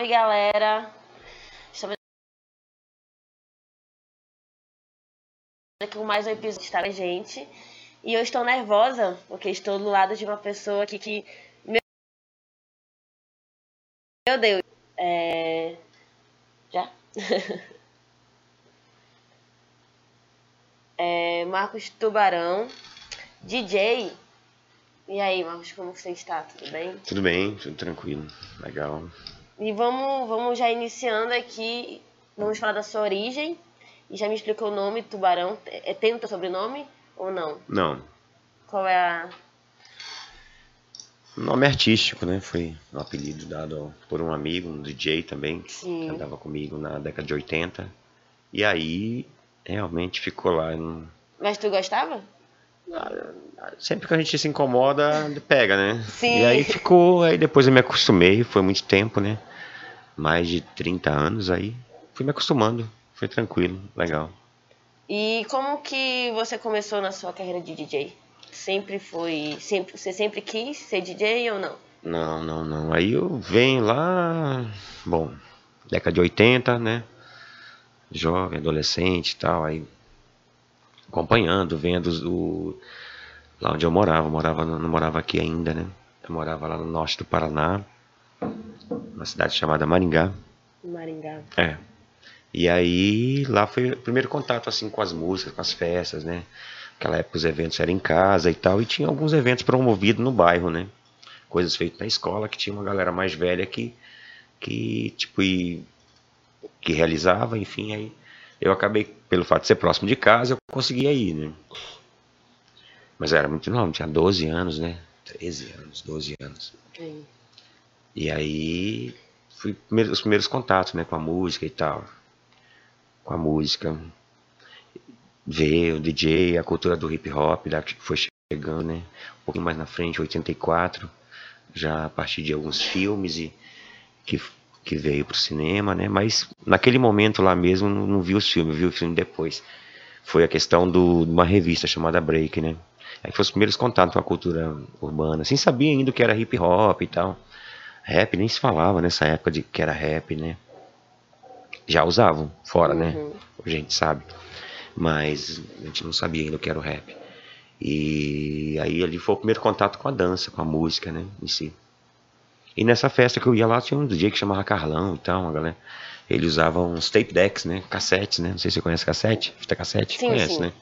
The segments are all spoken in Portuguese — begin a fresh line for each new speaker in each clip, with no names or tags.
Salve, galera! Estamos aqui com mais um episódio de a Gente. E eu estou nervosa, porque estou do lado de uma pessoa aqui que. Meu Deus! É... Já? é Marcos Tubarão, DJ. E aí, Marcos, como você está? Tudo bem?
Tudo bem, tudo tranquilo, legal.
E vamos, vamos já iniciando aqui, vamos falar da sua origem. E já me explicou o nome, Tubarão. É, tem o teu sobrenome ou não?
Não.
Qual é a.
Nome artístico, né? Foi um apelido dado por um amigo, um DJ também,
Sim.
que andava comigo na década de 80. E aí, realmente ficou lá.
Mas tu gostava?
Sempre que a gente se incomoda, pega, né?
Sim.
E aí ficou, aí depois eu me acostumei, foi muito tempo, né? Mais de 30 anos aí. Fui me acostumando, foi tranquilo, legal.
E como que você começou na sua carreira de DJ? Sempre foi. Sempre, você sempre quis ser DJ ou não?
Não, não, não. Aí eu venho lá, bom, década de 80, né? Jovem, adolescente e tal, aí acompanhando, vendo o, lá onde eu morava. Eu morava, não morava aqui ainda, né? Eu morava lá no norte do Paraná, uma cidade chamada Maringá.
Maringá.
É. E aí lá foi o primeiro contato assim com as músicas, com as festas, né? Naquela época os eventos eram em casa e tal, e tinha alguns eventos promovidos no bairro, né? Coisas feitas na escola, que tinha uma galera mais velha que, que tipo, e, que realizava, enfim, aí eu acabei, pelo fato de ser próximo de casa, eu conseguia ir, né? Mas era muito novo, tinha 12 anos, né? 13 anos, 12 anos.
Sim.
E aí fui os primeiros contatos, né, com a música e tal. Com a música. Ver o DJ, a cultura do hip hop, que foi chegando, né? Um pouquinho mais na frente, 84, já a partir de alguns filmes e que, que veio pro cinema, né? Mas naquele momento lá mesmo não, não vi os filmes, vi o filme depois. Foi a questão do, de uma revista chamada Break, né? Aí foi os primeiros contatos com a cultura urbana, sem saber ainda o que era hip hop e tal. Rap nem se falava nessa época de que era rap, né? Já usavam fora, né?
Uhum.
Hoje a gente sabe. Mas a gente não sabia ainda o que era o rap. E aí ali foi o primeiro contato com a dança, com a música, né? Em si. E nessa festa que eu ia lá tinha um DJ que chamava Carlão e tal, uma galera. Ele usava uns tape decks, né? Cassetes, né? Não sei se você conhece cassete. Fita cassete?
Sim,
conhece,
sim.
né?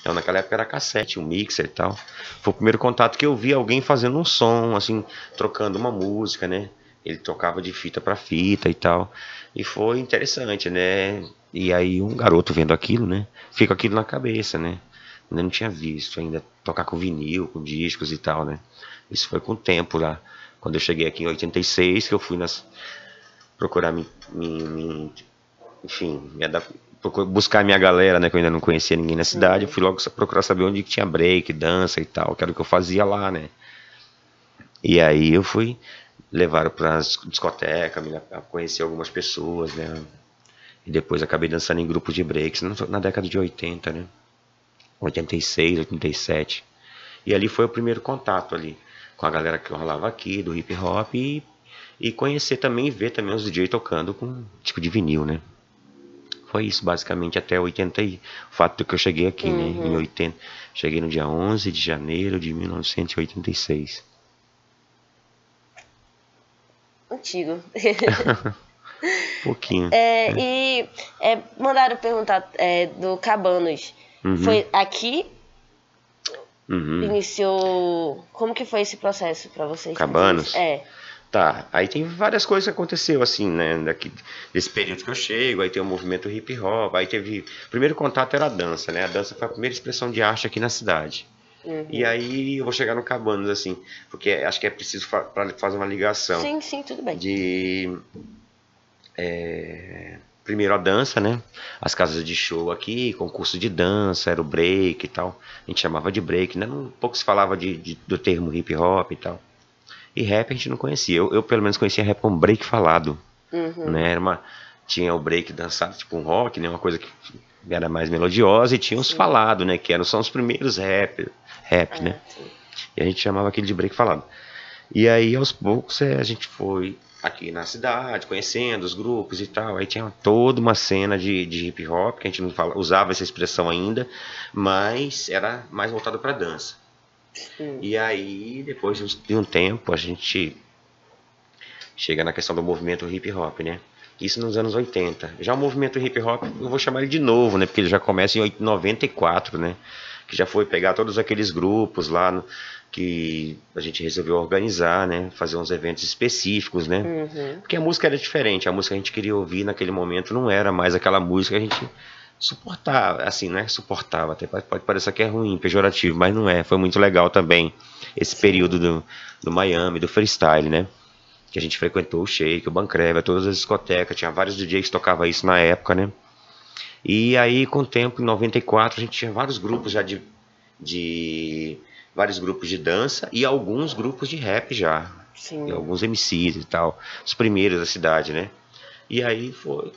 Então naquela época era cassete, um mixer e tal. Foi o primeiro contato que eu vi alguém fazendo um som, assim, trocando uma música, né? Ele tocava de fita para fita e tal. E foi interessante, né? E aí um garoto vendo aquilo, né? Fica aquilo na cabeça, né? Ainda não tinha visto ainda tocar com vinil, com discos e tal, né? Isso foi com o tempo lá. Quando eu cheguei aqui em 86, que eu fui nas procurar me, me, me- enfim, me adap- procu- buscar minha galera, né, que eu ainda não conhecia ninguém na cidade, eu fui logo procurar saber onde que tinha break, dança e tal, que era o que eu fazia lá, né. E aí eu fui levaram para discoteca, me a conhecer algumas pessoas, né. E depois acabei dançando em grupos de breaks na, na década de 80, né. 86, 87. E ali foi o primeiro contato ali com a galera que rolava aqui, do hip hop e, e conhecer também e ver também os DJ tocando com tipo de vinil, né? Foi isso basicamente até 80 e o fato que eu cheguei aqui, né, em 80. Cheguei no dia 11 de janeiro de 1986.
Antigo.
Pouquinho.
É, e é, mandaram perguntar é, do Cabanos.
Uhum.
Foi aqui
Uhum.
iniciou. Como que foi esse processo pra vocês?
Cabanos?
É.
Tá, aí tem várias coisas que aconteceu assim, né, daqui, desse período que eu chego, aí tem o movimento hip hop, aí teve, o primeiro contato era a dança, né, a dança foi a primeira expressão de arte aqui na cidade.
Uhum.
E aí eu vou chegar no Cabanos, assim, porque acho que é preciso fa fazer uma ligação
Sim, sim, tudo bem.
de, é, primeiro a dança, né, as casas de show aqui, concurso de dança, era o break e tal, a gente chamava de break, né, um pouco se falava de, de- do termo hip hop e tal. E rap a gente não conhecia. Eu, eu pelo menos conhecia rap como break falado.
Uhum.
Né? Era uma, tinha o break dançado, tipo um rock, né? Uma coisa que era mais melodiosa, e tinha os falados, né? Que eram, são os primeiros rap, rap né?
Ah, sim.
E a gente chamava aquilo de break falado. E aí, aos poucos, é, a gente foi aqui na cidade, conhecendo os grupos e tal. Aí tinha toda uma cena de, de hip hop, que a gente não fala, usava essa expressão ainda, mas era mais voltado para dança. Sim. E aí, depois de um tempo, a gente chega na questão do movimento hip hop, né? Isso nos anos 80. Já o movimento hip hop, eu vou chamar ele de novo, né? Porque ele já começa em 94, né? Que já foi pegar todos aqueles grupos lá no, que a gente resolveu organizar, né? Fazer uns eventos específicos, né? Uhum. Porque a música era diferente. A música que a gente queria ouvir naquele momento não era mais aquela música que a gente suportava, assim, não é suportava, até pode, pode parecer que é ruim, pejorativo, mas não é. Foi muito legal também esse período do, do Miami, do freestyle, né? que a gente frequentou o Shake, o Bancreva, todas as discotecas, tinha vários DJs que tocavam isso na época, né? E aí, com o tempo, em 94, a gente tinha vários grupos já de, de vários grupos de dança e alguns grupos de rap já. Sim. E alguns MCs e tal, os primeiros da cidade, né? E aí foi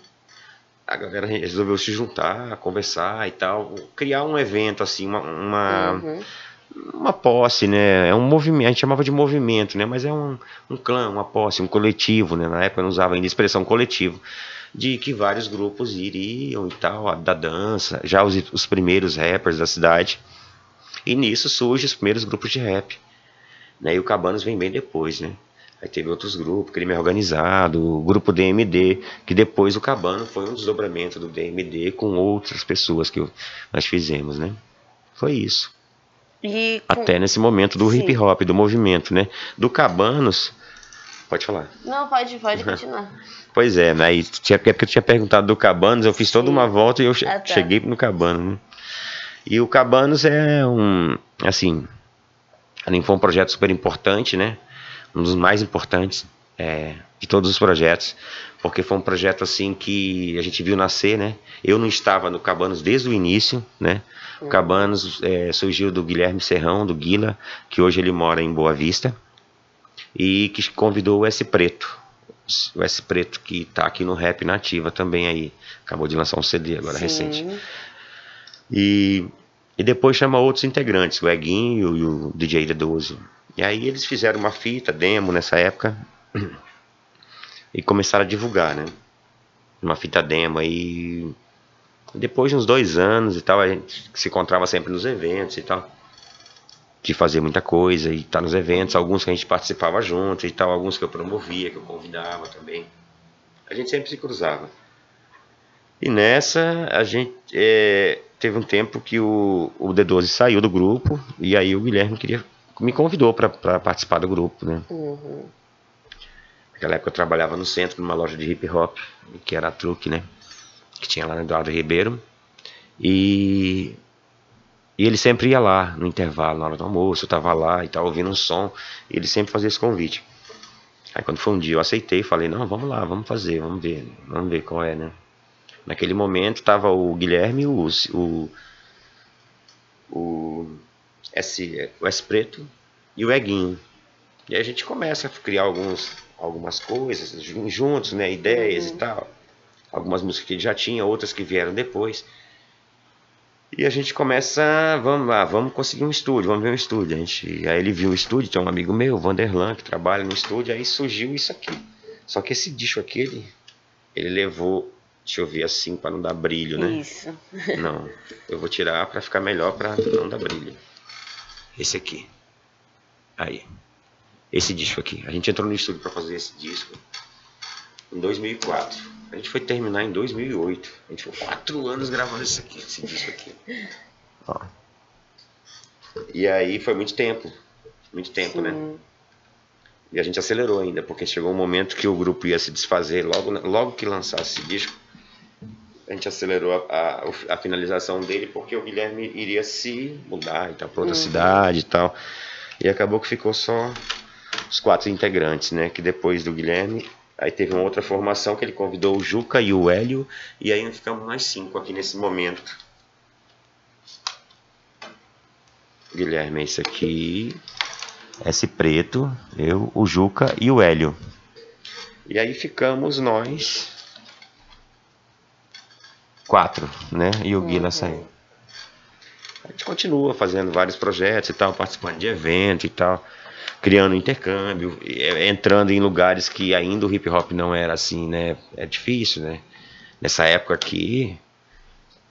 a galera resolveu se juntar, conversar e tal, criar um evento assim, uma, uma uhum uma posse, né? É um movimento, a gente chamava de movimento, né? Mas é um, um clã, uma posse, um coletivo, né? Na época não usava ainda a expressão coletivo, de que vários grupos iriam e tal, da dança, já os, os primeiros rappers da cidade. E nisso surgem os primeiros grupos de rap. Né? E o Cabanos vem bem depois, né? Aí teve outros grupos, Crime Organizado, o grupo DMD, que depois o Cabano foi um desdobramento do DMD com outras pessoas que nós fizemos, né? Foi isso. E com... Até nesse momento do Sim. hip hop, do movimento, né? Do Cabanos. Pode falar.
Não, pode, pode continuar.
pois é, né? E tinha, porque eu tinha perguntado do Cabanos, eu fiz toda Sim. uma volta e eu ah, tá. cheguei no Cabanos, né? E o Cabanos é um. Assim. Foi um projeto super importante, né? Um dos mais importantes é, de todos os projetos. Porque foi um projeto assim que a gente viu nascer, né? Eu não estava no Cabanos desde o início, né? O Cabanos é, surgiu do Guilherme Serrão, do Guila, que hoje ele mora em Boa Vista, e que convidou o S Preto. O S Preto que está aqui no Rap Nativa também aí. Acabou de lançar um CD agora Sim. recente. E, e depois chama outros integrantes, o Eguinho e o DJ D12. E aí eles fizeram uma fita, demo nessa época, e começaram a divulgar, né? Uma fita demo aí depois de uns dois anos e tal, a gente se encontrava sempre nos eventos e tal. De fazer muita coisa e estar tá nos eventos, alguns que a gente participava junto e tal, alguns que eu promovia, que eu convidava também. A gente sempre se cruzava. E nessa, a gente é, teve um tempo que o, o D12 saiu do grupo e aí o Guilherme queria, me convidou para participar do grupo, né? Uhum. Naquela época eu trabalhava no centro, numa loja de hip hop, que era a Truque, né? que tinha lá no Eduardo Ribeiro. E, e ele sempre ia lá no intervalo, na hora do almoço, eu tava lá e tava ouvindo um som, e ele sempre fazia esse convite. Aí quando foi um dia eu aceitei, falei, não, vamos lá, vamos fazer, vamos ver, vamos ver qual é, né? Naquele momento tava o Guilherme, o, o, o, S, o S Preto e o Eguinho. E aí a gente começa a criar alguns, algumas coisas juntos, né? Ideias uhum. e tal algumas músicas que ele já tinha, outras que vieram depois. E a gente começa, vamos lá, vamos conseguir um estúdio, vamos ver um estúdio. A gente, aí ele viu o estúdio, tem um amigo meu, Vanderlan, que trabalha no estúdio, aí surgiu isso aqui. Só que esse disco aqui, ele, ele levou, deixa eu ver assim, para não dar brilho, né? Isso. Não, eu vou tirar para ficar melhor, para não dar brilho. Esse aqui. Aí. Esse disco aqui. A gente entrou no estúdio para fazer esse disco em 2004. A gente foi terminar em 2008. A gente ficou quatro anos gravando isso aqui, esse disco aqui. Ó. E aí foi muito tempo. Muito tempo, né? Sim. né? E a gente acelerou ainda, porque chegou um momento que o grupo ia se desfazer logo, logo que lançasse esse disco. A gente acelerou a, a, a finalização dele porque o Guilherme iria se mudar e tal, para outra uhum. cidade e tal. E acabou que ficou só os quatro integrantes, né? Que depois do Guilherme Aí teve uma outra formação que ele convidou o Juca e o Hélio, e aí ficamos nós cinco aqui nesse momento. Guilherme é esse aqui, esse preto, eu, o Juca e o Hélio. E aí ficamos nós quatro, né? E o Guila uhum. saiu. A gente continua fazendo vários projetos e tal, participando de evento e tal. criando intercâmbio, é, entrando em lugares que ainda o hip hop não era assim, né? É difícil, né? Nessa época aqui,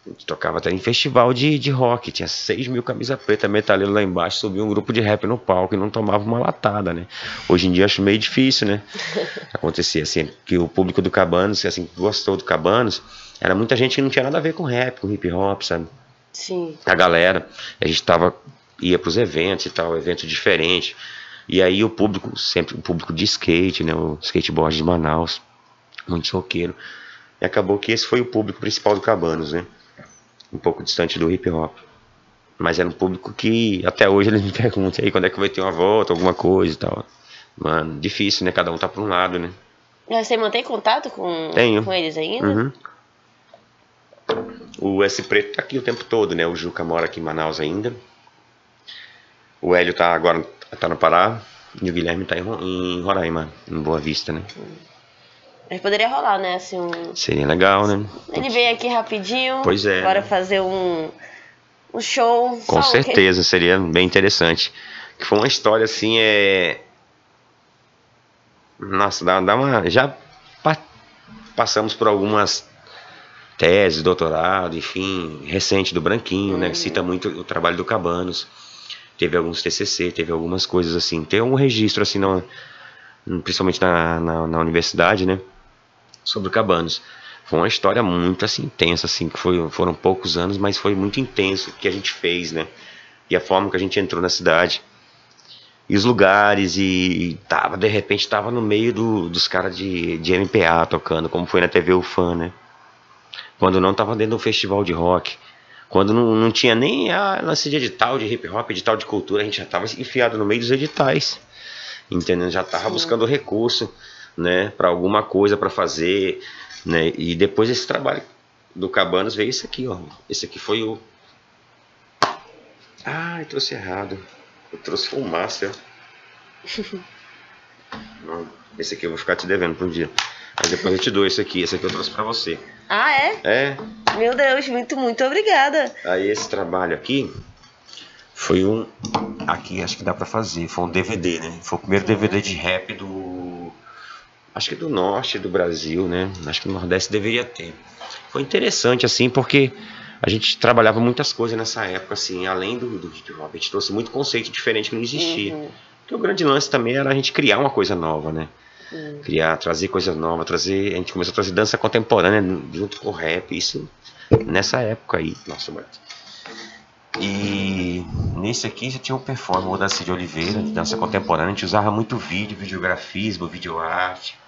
a gente tocava até em festival de, de rock, tinha 6 mil camisa preta, metaleiro lá embaixo, subia um grupo de rap no palco e não tomava uma latada, né? Hoje em dia acho meio difícil, né? Acontecia assim, que o público do Cabanos, assim, gostou do Cabanos, era muita gente que não tinha nada a ver com rap, com hip hop, sabe?
Sim.
A galera, a gente tava, ia pros eventos e tal, eventos diferentes. E aí o público, sempre o público de skate, né? O skateboard de Manaus, muito roqueiro. E acabou que esse foi o público principal do Cabanos, né? Um pouco distante do hip hop. Mas era um público que até hoje eles me perguntam aí quando é que vai ter uma volta, alguma coisa e tal. Mano, difícil, né? Cada um tá pra um lado, né?
Você mantém contato com,
Tenho.
com eles ainda?
Uhum. O S Preto tá aqui o tempo todo, né? O Juca mora aqui em Manaus ainda. O Hélio tá agora tá no Pará. E o Guilherme tá em, Ro- em Roraima, em Boa Vista, né?
Mas poderia rolar, né? Assim, um...
Seria legal, né?
Ele veio aqui rapidinho.
Pois é,
Bora
né?
fazer um, um show.
Com
o que-
certeza, seria bem interessante. Que foi uma história assim, é. Nossa, dá, dá uma. Já pa- passamos por algumas teses, doutorado, enfim, recente do Branquinho, né? Que cita muito o trabalho do Cabanos. Teve alguns TCC, teve algumas coisas assim. Tem algum registro assim, na- principalmente na, na, na universidade, né? Sobre o Cabanos. Foi uma história muito assim intensa, assim, que foi, foram poucos anos, mas foi muito intenso o que a gente fez, né? E a forma que a gente entrou na cidade. E os lugares, e, e tava, de repente tava no meio do, dos caras de, de MPA tocando, como foi na TV UFAM, né? Quando não tava dentro de um festival de rock. Quando não, não tinha nem a lance de edital de hip hop, edital de cultura, a gente já tava enfiado no meio dos editais. Entendendo? Já tava
Sim.
buscando recurso, né, para alguma coisa para fazer, né? E depois desse trabalho do Cabanos veio esse aqui, ó. Esse aqui foi o Ah, eu trouxe errado. Eu trouxe. Não, esse aqui eu vou ficar te devendo por um dia. Mas depois eu te dou esse aqui. Esse aqui eu trouxe pra você.
Ah, é?
É,
Meu Deus, muito, muito obrigada.
Aí esse trabalho aqui foi um. Aqui acho que dá pra fazer. Foi um DVD, né? Foi o primeiro DVD de rap do. Acho que do norte do Brasil, né? Acho que no Nordeste deveria ter. Foi interessante, assim, porque a gente trabalhava muitas coisas nessa época, assim, além do, do hip hop. A gente trouxe muito conceito diferente que não existia.
Uhum.
Porque o grande lance também era a gente criar uma coisa nova, né? Criar, trazer coisas novas, trazer, a gente começou a trazer dança contemporânea junto com o rap, isso nessa época aí, nossa, bate. E nesse aqui já tinha o performance, o Daci de Oliveira, de dança contemporânea, a gente usava muito vídeo, videografismo, videoarte,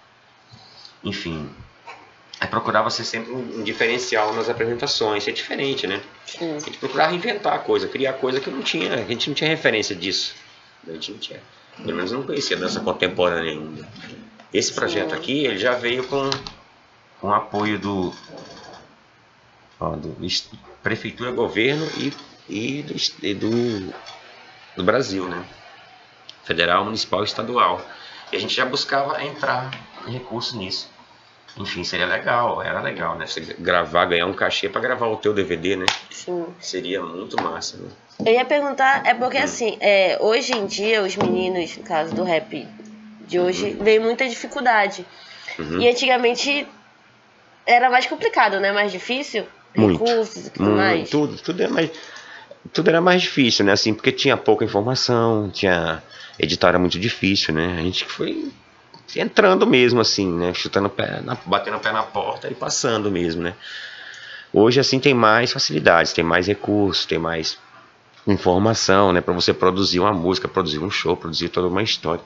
enfim. Aí procurava ser sempre um diferencial nas apresentações, ser diferente, né?
Sim.
A gente procurava inventar coisa, criar coisa que não tinha, que a gente não tinha referência disso. A gente não tinha. Pelo menos não conhecia dança contemporânea ainda. Esse projeto
Sim.
aqui, ele já veio com, com apoio do, ó, do prefeitura, governo e, e, do, e do, do Brasil, né? Federal, municipal e estadual. E a gente já buscava entrar em recurso nisso. Enfim, seria legal, era legal, né? Você gravar, ganhar um cachê para gravar o teu DVD, né?
Sim.
Seria muito massa, né?
Eu ia perguntar, é porque
Hum.
assim, é, hoje em dia os meninos, no caso do rap de hoje, veio muita dificuldade.
Uhum.
E antigamente era mais complicado, né? Mais difícil.
Muito.
Recursos e tudo
Muito,
mais.
tudo, tudo era mais tudo era mais difícil, né? Assim, porque tinha pouca informação, tinha editar era muito difícil, né? A gente foi entrando mesmo assim, né? Chutando pé, na, batendo o pé na porta e passando mesmo, né? Hoje assim tem mais facilidades, tem mais recursos, tem mais informação, né, para você produzir uma música, produzir um show, produzir toda uma história.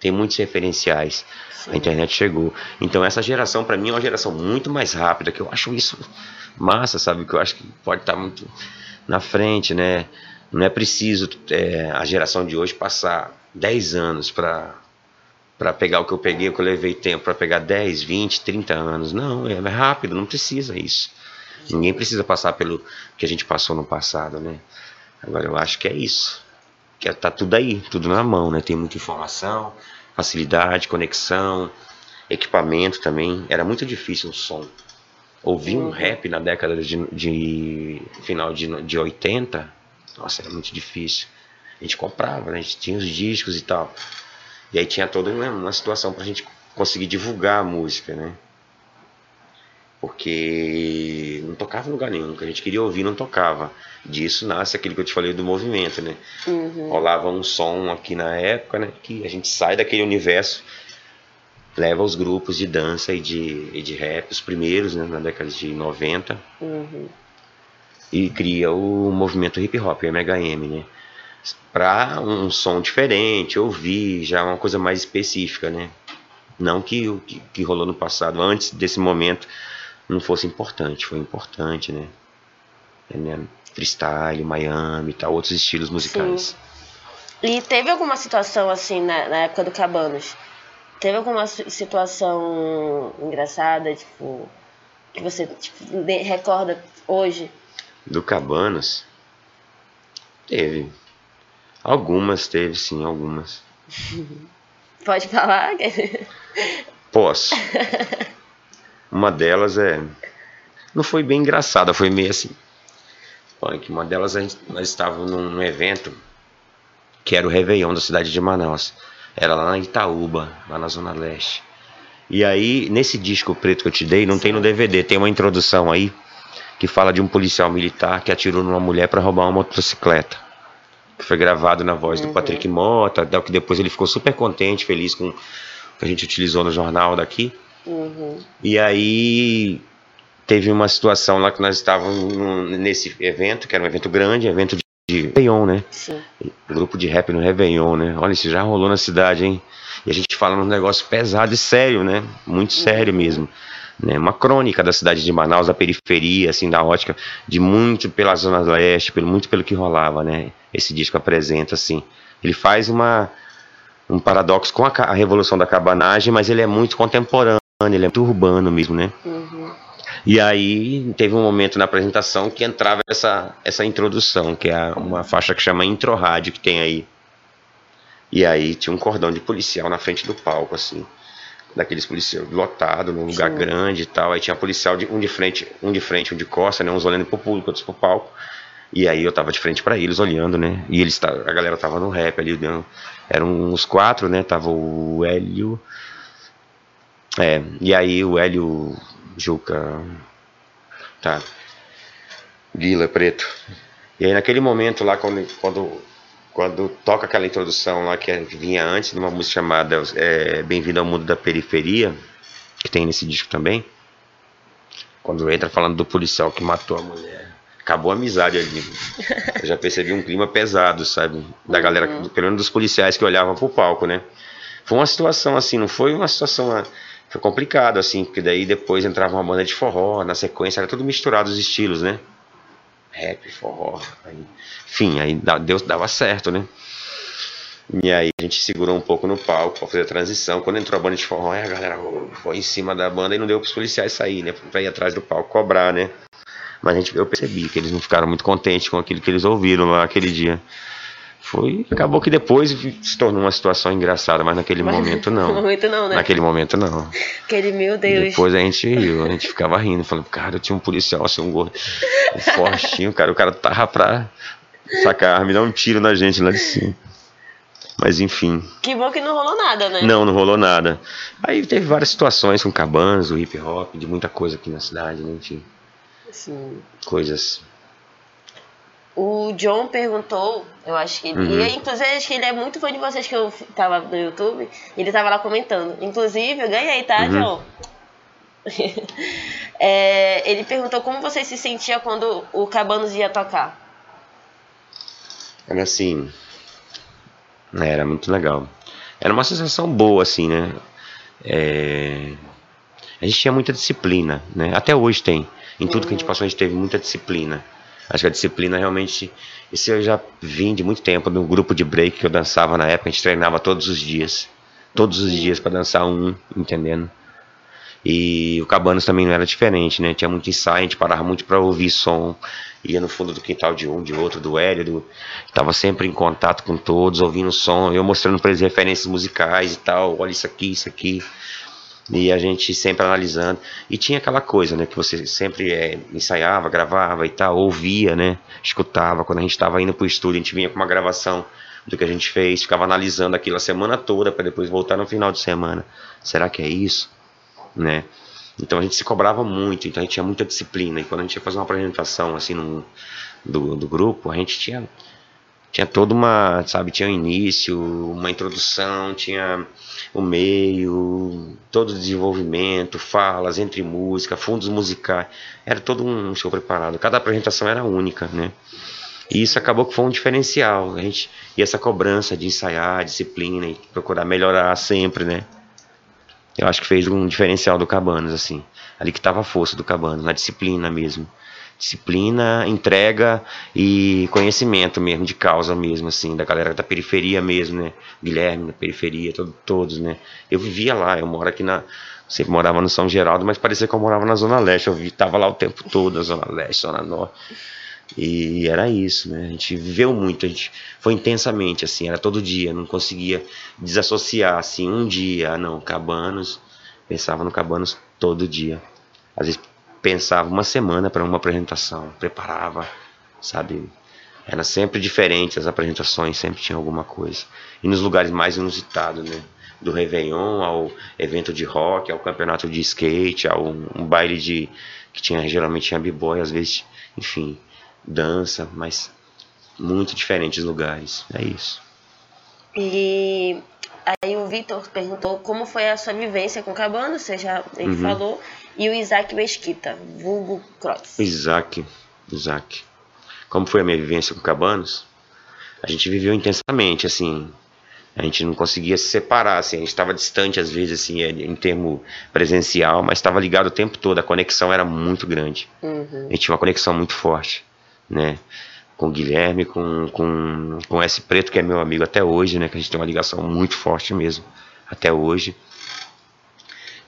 Tem muitos referenciais.
Sim.
A internet chegou. Então essa geração para mim é uma geração muito mais rápida, que eu acho isso massa, sabe? Que eu acho que pode estar muito na frente, né? Não é preciso é, a geração de hoje passar 10 anos para para pegar o que eu peguei, o que eu levei tempo para pegar 10, 20, 30 anos. Não, é rápido, não precisa isso. Ninguém precisa passar pelo que a gente passou no passado, né? Agora eu acho que é isso. Que é- tá tudo aí, tudo na mão, né? Tem muita informação, facilidade, conexão, equipamento também. Era muito difícil o som. Ouvir um
Uhum.
rap na década de, de final de, de 80, nossa, era muito difícil. A gente comprava, né? a gente tinha os discos e tal. E aí tinha toda uma, uma situação pra gente conseguir divulgar a música, né? Porque não tocava em lugar nenhum, que a gente queria ouvir não tocava. Disso nasce aquilo que eu te falei do movimento, né? Uhum. Rolava um som aqui na época, né? Que a gente sai daquele universo, leva os grupos de dança e de, e de rap, os primeiros, né? Na década de 90. Uhum. E cria o movimento hip hop, MHM, né? Pra um som diferente, ouvir, já uma coisa mais específica, né? Não que o que, que rolou no passado, antes desse momento não fosse importante. Foi importante, né? É, né? Freestyle, Miami e tal, outros estilos musicais. Sim.
E teve alguma situação assim na, na época do Cabanos? Teve alguma situação engraçada, tipo, que você tipo, recorda hoje?
Do Cabanos? Teve. Algumas teve, sim, algumas.
Pode falar?
Posso. Uma delas é. Não foi bem engraçada, foi meio assim. Punk. Uma delas a gente, nós estávamos num, evento que era o Réveillon da cidade de Manaus. Era lá em Itaúba, lá na Zona Leste. E aí, nesse disco preto que eu te dei, não tem no DVD, tem uma introdução aí que fala de um policial militar que atirou numa mulher para roubar uma motocicleta. Que foi gravado na voz uhum. do Patrick Mota, que depois ele ficou super contente, feliz com o que a gente utilizou no jornal daqui. Uhum. E aí teve uma situação lá que nós estávamos nesse evento, que era um evento grande, evento de, de Réveillon, né? Sim. Grupo de rap no Réveillon, né? Olha, isso já rolou na cidade, hein? E a gente fala num negócio pesado e sério, né? Muito uhum. sério mesmo. Né, uma crônica da cidade de Manaus, da periferia, assim, da ótica, de muito pela zona leste, pelo, muito pelo que rolava, né? Esse disco apresenta, assim. Ele faz uma, um paradoxo com a, a revolução da cabanagem, mas ele é muito contemporâneo ele é muito urbano mesmo, né? Uhum. E aí teve um momento na apresentação que entrava essa, essa introdução, que é uma faixa que chama Intro Rádio, que tem aí. E aí tinha um cordão de policial na frente do palco, assim. Daqueles policiais lotado num lugar Sim. grande e tal. Aí tinha policial de, um de frente, um de frente, um de costa, né? Uns olhando pro público, outros pro palco. E aí eu tava de frente para eles, olhando, né? E eles a galera tava no rap ali, eram uns quatro, né? Tava o Hélio, é, e aí o Hélio Juca. Tá. Guila Preto. E aí naquele momento lá, quando, quando, quando toca aquela introdução lá que vinha antes de uma música chamada é, Bem-vindo ao Mundo da Periferia, que tem nesse disco também. Quando entra falando do policial que matou a mulher. Acabou a amizade ali. Eu já percebi um clima pesado, sabe? Da galera, uhum. pelo menos dos policiais que olhavam pro palco, né? Foi uma situação assim, não foi uma situação foi complicado, assim, porque daí depois entrava uma banda de forró, na sequência era tudo misturado os estilos, né? Rap, forró. Aí, enfim, aí Deus dava certo, né? E aí a gente segurou um pouco no palco pra fazer a transição. Quando entrou a banda de forró, a galera foi em cima da banda e não deu pros policiais sair, né? Pra ir atrás do palco cobrar, né? Mas a gente, eu percebi que eles não ficaram muito contentes com aquilo que eles ouviram lá aquele dia. Foi, acabou que depois se tornou uma situação engraçada, mas naquele mas, momento não.
momento não, né?
Naquele momento não.
Aquele, meu Deus.
Depois a gente riu, a gente ficava rindo, falando, cara, eu tinha um policial assim, um gordo, um fortinho, cara, o cara tava pra sacar arma e dar um tiro na gente lá de cima. Mas enfim.
Que bom que não rolou nada, né?
Não, não rolou nada. Aí teve várias situações com cabanas, o hip hop, de muita coisa aqui na cidade, né? Enfim. Sim. Coisas
o John perguntou, eu acho que ele. Uhum. E, inclusive, acho que ele é muito fã de vocês que eu tava no YouTube. Ele tava lá comentando. Inclusive, eu ganhei, tá, uhum. John? é, ele perguntou como você se sentia quando o Cabanos ia tocar.
Era assim. Era muito legal. Era uma sensação boa, assim, né? É, a gente tinha muita disciplina, né? Até hoje tem. Em tudo uhum. que a gente uhum. passou, a gente teve muita disciplina. Acho que a disciplina realmente. Isso eu já vim de muito tempo, no grupo de break que eu dançava na época, a gente treinava todos os dias. Todos os dias para dançar um, entendendo? E o Cabanos também não era diferente, né? Tinha muito ensaio, a gente parava muito para ouvir som, ia no fundo do quintal de um, de outro, do Hélio, do... tava sempre em contato com todos, ouvindo som, eu mostrando para eles referências musicais e tal, olha isso aqui, isso aqui. E a gente sempre analisando. E tinha aquela coisa, né? Que você sempre é, ensaiava, gravava e tal, ouvia, né? Escutava. Quando a gente estava indo pro estúdio, a gente vinha com uma gravação do que a gente fez, ficava analisando aquilo a semana toda para depois voltar no final de semana. Será que é isso? Né? Então a gente se cobrava muito, então a gente tinha muita disciplina. E quando a gente ia fazer uma apresentação assim no, do, do grupo, a gente tinha tinha toda uma, sabe, tinha um início, uma introdução, tinha o meio, todo o desenvolvimento, falas entre música, fundos musicais, era todo um show preparado. Cada apresentação era única, né? E isso acabou que foi um diferencial, a gente, e essa cobrança de ensaiar, disciplina e procurar melhorar sempre, né? Eu acho que fez um diferencial do Cabanas, assim. Ali que estava a força do Cabanas, na disciplina mesmo disciplina, entrega e conhecimento mesmo, de causa mesmo, assim, da galera da periferia mesmo, né? Guilherme da periferia, todo, todos, né? Eu vivia lá, eu moro aqui na. Sempre morava no São Geraldo, mas parecia que eu morava na Zona Leste. Eu vi, tava lá o tempo todo, na Zona Leste, Zona Norte. E era isso, né? A gente viveu muito, a gente foi intensamente, assim, era todo dia, não conseguia desassociar, assim, um dia, ah, não, Cabanos, pensava no Cabanos todo dia. Às vezes pensava uma semana para uma apresentação, preparava, sabe? Era sempre diferente as apresentações, sempre tinha alguma coisa. E nos lugares mais inusitados, né? Do Réveillon ao evento de rock, ao campeonato de skate, ao um baile de que tinha geralmente tinha b-boy, às vezes, enfim, dança, mas muito diferentes lugares. É isso.
E aí o Vitor perguntou como foi a sua vivência com Cabana, você já ele uhum. falou e o Isaac Mesquita, vulgo Cross.
Isaac, Isaac. Como foi a minha vivência com Cabanos? A gente viveu intensamente, assim. A gente não conseguia se separar, assim. A gente estava distante, às vezes, assim, é, em termo presencial, mas estava ligado o tempo todo. A conexão era muito grande. Uhum. A gente tinha uma conexão muito forte, né? Com o Guilherme, com, com, com esse preto que é meu amigo até hoje, né? Que a gente tem uma ligação muito forte mesmo, até hoje.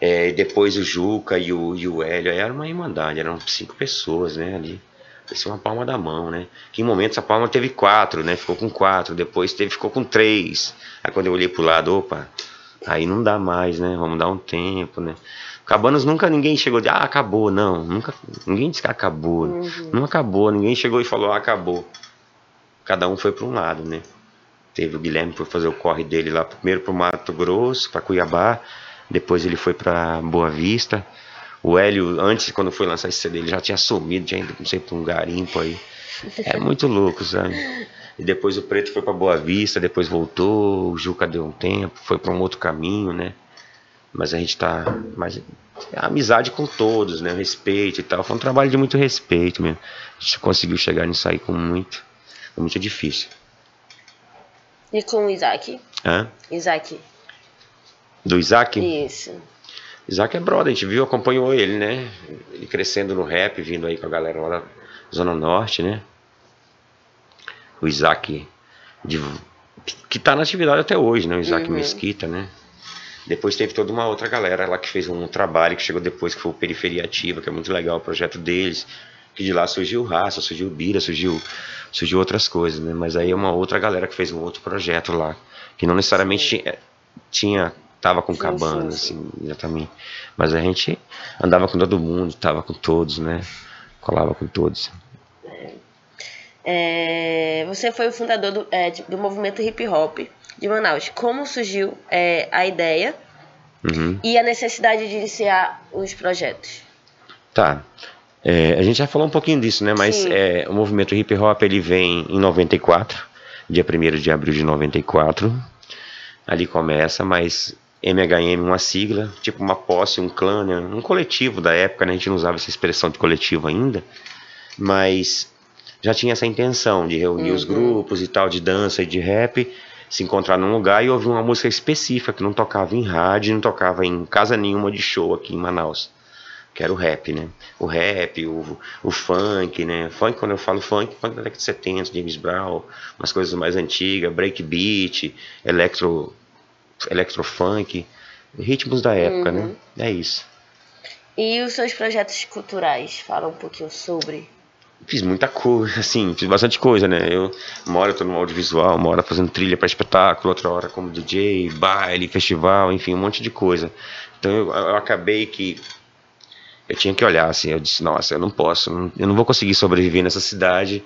É, depois o Juca e o, e o Hélio, era uma irmandade, eram cinco pessoas, né, ali. Isso é uma palma da mão, né? Que em momentos a palma teve quatro, né? Ficou com quatro, depois teve, ficou com três. Aí quando eu olhei pro lado, opa, aí não dá mais, né? Vamos dar um tempo, né? Cabanos nunca ninguém chegou de, ah, acabou, não. Nunca, ninguém disse que acabou. Uhum. Não acabou, ninguém chegou e falou, ah, acabou. Cada um foi para um lado, né? Teve o Guilherme por fazer o corre dele lá, primeiro pro Mato Grosso, para Cuiabá depois ele foi para Boa Vista. O Hélio, antes, quando foi lançar esse CD, ele já tinha sumido, tinha ido, não sei, pra um garimpo aí. É muito louco, sabe? E depois o Preto foi para Boa Vista, depois voltou, o Juca deu um tempo, foi para um outro caminho, né? Mas a gente tá. Mas a amizade com todos, né? Respeito e tal. Foi um trabalho de muito respeito mesmo. A gente conseguiu chegar nisso aí com muito. Foi muito difícil.
E com o Isaac?
Hã?
Isaac.
Do Isaac?
Isso.
Isaac é brother, a gente viu, acompanhou ele, né? Ele crescendo no rap, vindo aí com a galera lá da Zona Norte, né? O Isaac, de, que tá na atividade até hoje, né? O Isaac uhum. Mesquita, né? Depois teve toda uma outra galera lá que fez um trabalho que chegou depois, que foi o Periferia Ativa, que é muito legal o projeto deles. Que de lá surgiu Raça, surgiu Bira, surgiu, surgiu outras coisas, né? Mas aí é uma outra galera que fez um outro projeto lá. Que não necessariamente tinha, tinha tava com cabana, assim, exatamente. Mas a gente andava com todo mundo, tava com todos, né? Colava com todos.
É, você foi o fundador do, é, do movimento hip hop de Manaus. Como surgiu é, a ideia uhum. e a necessidade de iniciar os projetos?
Tá. É, a gente já falou um pouquinho disso, né? Mas é, o movimento hip hop ele vem em 94, dia 1 de abril de 94. Ali começa, mas MHM, uma sigla, tipo uma posse, um clã, né? um coletivo da época, né? a gente não usava essa expressão de coletivo ainda, mas já tinha essa intenção de reunir uhum. os grupos e tal, de dança e de rap, se encontrar num lugar e ouvir uma música específica que não tocava em rádio, não tocava em casa nenhuma de show aqui em Manaus. Que era o rap, né? O rap, o, o funk, né? Funk, quando eu falo funk, funk da década de 70, James Brown, umas coisas mais antigas, breakbeat, electro electrofunk, ritmos da época, né? uhum. né? É isso.
E os seus projetos culturais? Fala um pouquinho sobre.
Fiz muita coisa, assim, fiz bastante coisa, né? Eu moro, tô no audiovisual, moro fazendo trilha para espetáculo, outra hora como DJ, baile, festival, enfim, um monte de coisa. Então eu, eu acabei que eu tinha que olhar assim, eu disse, nossa, eu não posso, eu não vou conseguir sobreviver nessa cidade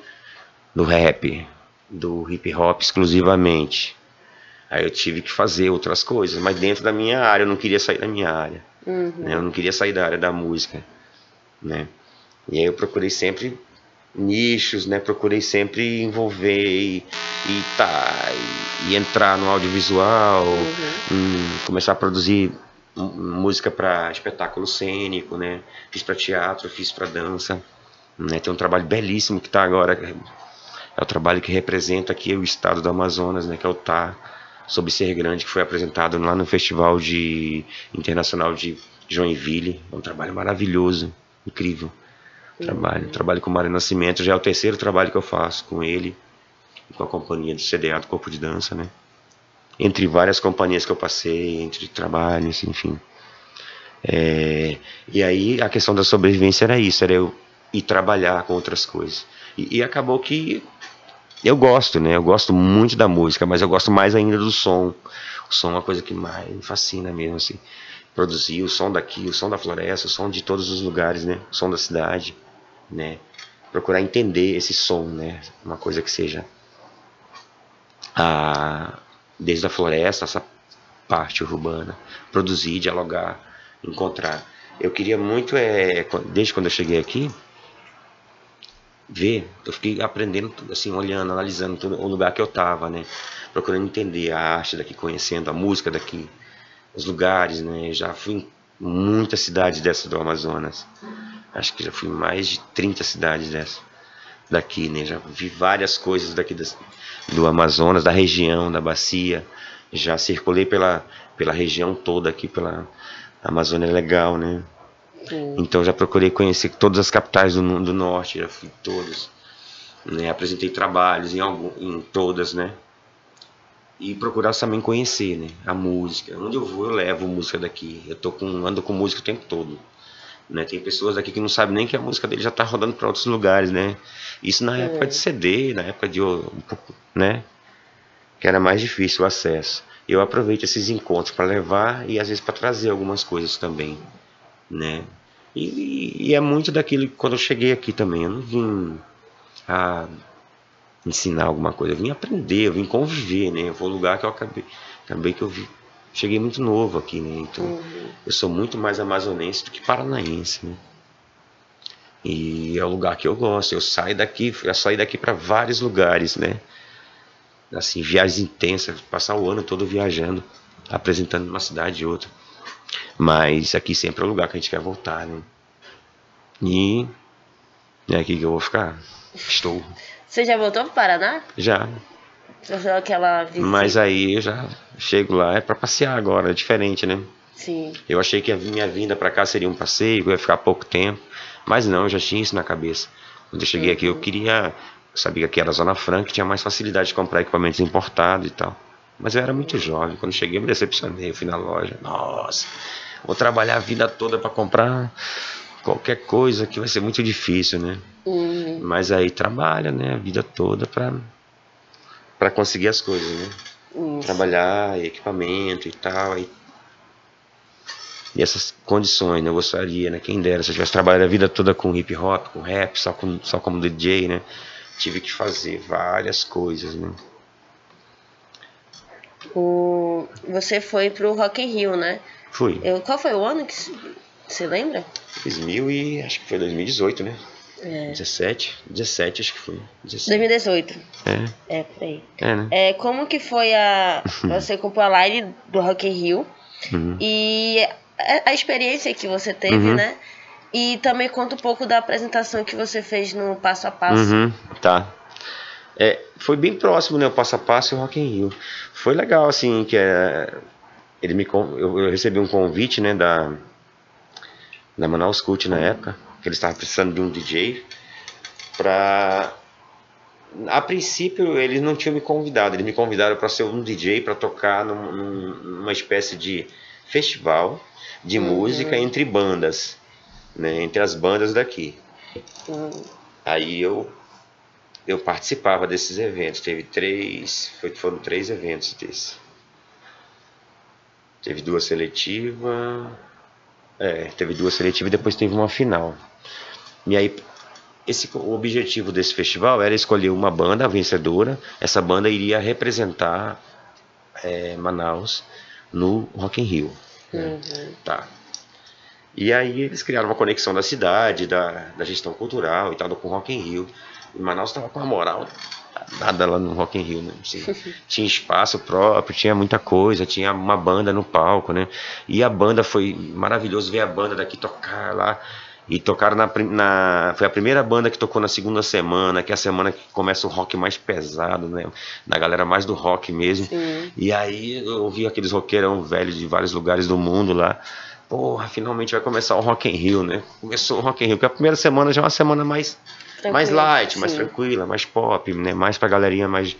do rap, do hip hop exclusivamente. Aí eu tive que fazer outras coisas, mas dentro da minha área, eu não queria sair da minha área.
Uhum.
Né? Eu não queria sair da área da música. Né? E aí eu procurei sempre nichos, né? Procurei sempre envolver e, e, tá, e, e entrar no audiovisual,
Uhum.
começar a produzir música para espetáculo cênico, né? Fiz para teatro, fiz para dança, né? Tem um trabalho belíssimo que está agora, é o trabalho que representa aqui o estado do Amazonas, né? Que é o Tá sobre ser grande, que foi apresentado lá no Festival de Internacional de Joinville. É um trabalho maravilhoso, incrível trabalho. Trabalho com o Mário Nascimento, já é o terceiro trabalho que eu faço com ele, com a companhia do CDA do Corpo de Dança, né? Entre várias companhias que eu passei, entre trabalhos, enfim. É, e aí a questão da sobrevivência era isso, era eu ir trabalhar com outras coisas. E, e acabou que eu gosto, né? Eu gosto muito da música, mas eu gosto mais ainda do som. O som é uma coisa que mais me fascina mesmo, assim. Produzir o som daqui, o som da floresta, o som de todos os lugares, né? O som da cidade, né? Procurar entender esse som, né? Uma coisa que seja a, desde a floresta, essa parte urbana, produzir, dialogar, encontrar. Eu queria muito, é, desde quando eu cheguei aqui, ver, eu fiquei aprendendo, assim, olhando, analisando tudo, o lugar que eu tava, né? Procurando entender a arte daqui, conhecendo a música daqui, os lugares, né? Já fui em muitas cidades dessas do Amazonas. Acho que já fui em mais de 30 cidades dessas daqui, né? Já vi várias coisas daqui das, do Amazonas, da região, da bacia. Já circulei pela, pela região toda aqui, pela Amazônia Legal, né?
Sim.
Então já procurei conhecer todas as capitais do, do norte, já fui todas. Né? Apresentei trabalhos em, algum, em todas, né? E procurar também conhecer, né? A música. Onde eu vou, eu levo música daqui. Eu tô com, ando com música o tempo todo. Né? Tem pessoas daqui que não sabem nem que a música dele já tá rodando para outros lugares, né? Isso na época de CD, na época de o- um pouco, né? Que era mais difícil o acesso. Eu aproveito esses encontros para levar e às vezes para trazer algumas coisas também, né? E, e- é muito daquilo que quando eu cheguei aqui também, eu não vim a ensinar alguma coisa, eu vim aprender, eu vim conviver, né? Foi um lugar que eu acabei, acabei que eu vi, cheguei muito novo aqui, né? Então,
Uhum.
eu sou muito mais amazonense do que paranaense, né? E é o lugar que eu gosto. Eu saio daqui, eu saí daqui para vários lugares, né? Assim, viagens intensas, passar o ano todo viajando, apresentando uma cidade e outra. Mas aqui sempre é o lugar que a gente quer voltar, né? E é aqui que eu vou ficar. Estou
Você já voltou pro Paraná?
já.
Aquela visita?
Mas aí eu já chego lá, é para passear agora, é diferente, né?
Sim.
Eu achei que a minha vinda para cá seria um passeio, que eu ia ficar pouco tempo, mas não, eu já tinha isso na cabeça. Quando eu cheguei aqui, eu queria, eu sabia que aqui era a Zona Franca, tinha mais facilidade de comprar equipamentos importados e tal. Mas eu era muito jovem, quando cheguei eu me decepcionei, eu fui na loja, nossa, vou trabalhar a vida toda para comprar qualquer coisa que vai ser muito difícil, né?
Uhum.
Mas aí trabalha, né, a vida toda para para conseguir as coisas, né?
Isso.
trabalhar, e equipamento e tal. E, e essas condições, né? Eu gostaria, né? Quem dera, se eu tivesse trabalhado a vida toda com hip hop, com rap, só, com, só como DJ, né? Tive que fazer várias coisas, né?
O... Você foi pro Rock in Rio, né?
Fui.
Eu... Qual foi o ano que você lembra?
2000 e acho que foi 2018, né?
É.
17, 17 acho que foi. 17.
2018.
É,
É, por aí.
é, né?
É, como que foi a. Você comprou a live do Rock in Rio
Uhum.
e a, a experiência que você teve,
Uhum.
né? E também conta um pouco da apresentação que você fez no passo a passo.
Uhum, tá. É, foi bem próximo, né? O passo a passo e o Rock in Rio. Foi legal, assim, que é, ele me, eu, eu recebi um convite, né, da, da Manaus Cult na época, que eles estavam precisando de um DJ pra... A princípio, eles não tinham me convidado, eles me convidaram para ser um DJ para tocar num- num- numa espécie de festival de
Uhum.
música entre bandas, né, entre as bandas daqui.
Hum,
Aí eu eu participava desses eventos. Teve três, foi- foram três eventos desses. Teve duas seletivas, é, teve duas seletivas e depois teve uma final. E aí esse, o objetivo desse festival era escolher uma banda vencedora. Essa banda iria representar é, Manaus no Rock in Rio. Uhum. Tá. E aí eles criaram uma conexão da cidade, da, da gestão cultural e tal, com o Rock in Rio. E Manaus estava com uma moral nada lá no Rock in Rio, né? Assim, tinha espaço próprio, tinha muita coisa, tinha uma banda no palco, né? E a banda foi maravilhoso ver a banda daqui tocar lá. E tocaram na, na, Foi a primeira banda que tocou na segunda semana, que é a semana que começa o rock mais pesado, né? Da galera mais do rock mesmo. Sim. E aí eu ouvi aqueles roqueirão velhos de vários lugares do mundo lá. Porra, finalmente vai começar o Rock in Rio, né? Começou o Rock in Rio, porque a primeira semana já é uma semana mais, mais light, sim. mais tranquila, mais pop, né? Mais pra galerinha mais,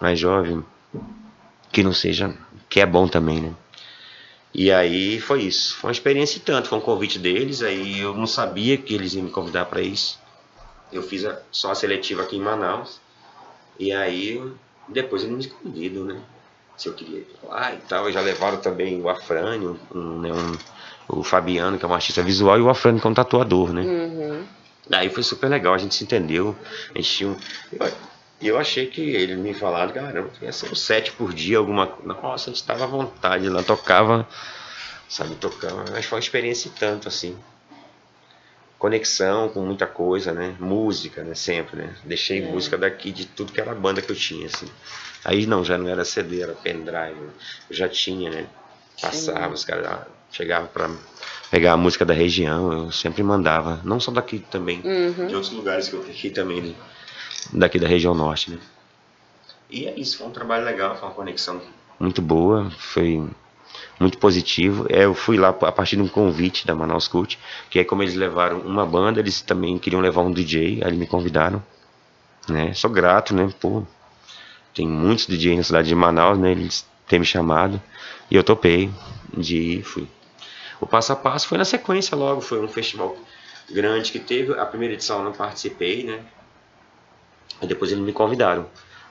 mais jovem. Que não seja. Que é bom também, né? E aí foi isso. Foi uma experiência e tanto. Foi um convite deles. Aí eu não sabia que eles iam me convidar para isso. Eu fiz a, só a seletiva aqui em Manaus. E aí depois eles me convidam, né? Se eu queria ir lá e tal. E já levaram também o Afrânio, um, né, um, o Fabiano, que é um artista visual, e o Afrânio, que é um tatuador, né? Uhum. Aí foi super legal, a gente se entendeu. A gente tinha um... E eu achei que ele me falaram, caramba, ia ser um sete por dia, alguma Nossa, a gente estava à vontade lá, tocava, sabe, tocava. Mas foi uma experiência tanto, assim. Conexão com muita coisa, né? Música, né? Sempre, né? Deixei é. música daqui de tudo que era banda que eu tinha, assim. Aí não, já não era CD, era pendrive. Eu já tinha, né? Passava, Sim. os caras chegavam para pegar a música da região, eu sempre mandava. Não só daqui também, uhum. de outros lugares que eu aqui também, né? Daqui da região norte, né? E é isso, foi um trabalho legal, foi uma conexão muito boa, foi muito positivo. É, eu fui lá a partir de um convite da Manaus Cult, que é como eles levaram uma banda, eles também queriam levar um DJ, aí eles me convidaram, né? Sou grato, né? Pô, tem muitos DJs na cidade de Manaus, né? Eles têm me chamado e eu topei de ir, fui. O passo a passo foi na sequência logo, foi um festival grande que teve, a primeira edição eu não participei, né? E depois eles me convidaram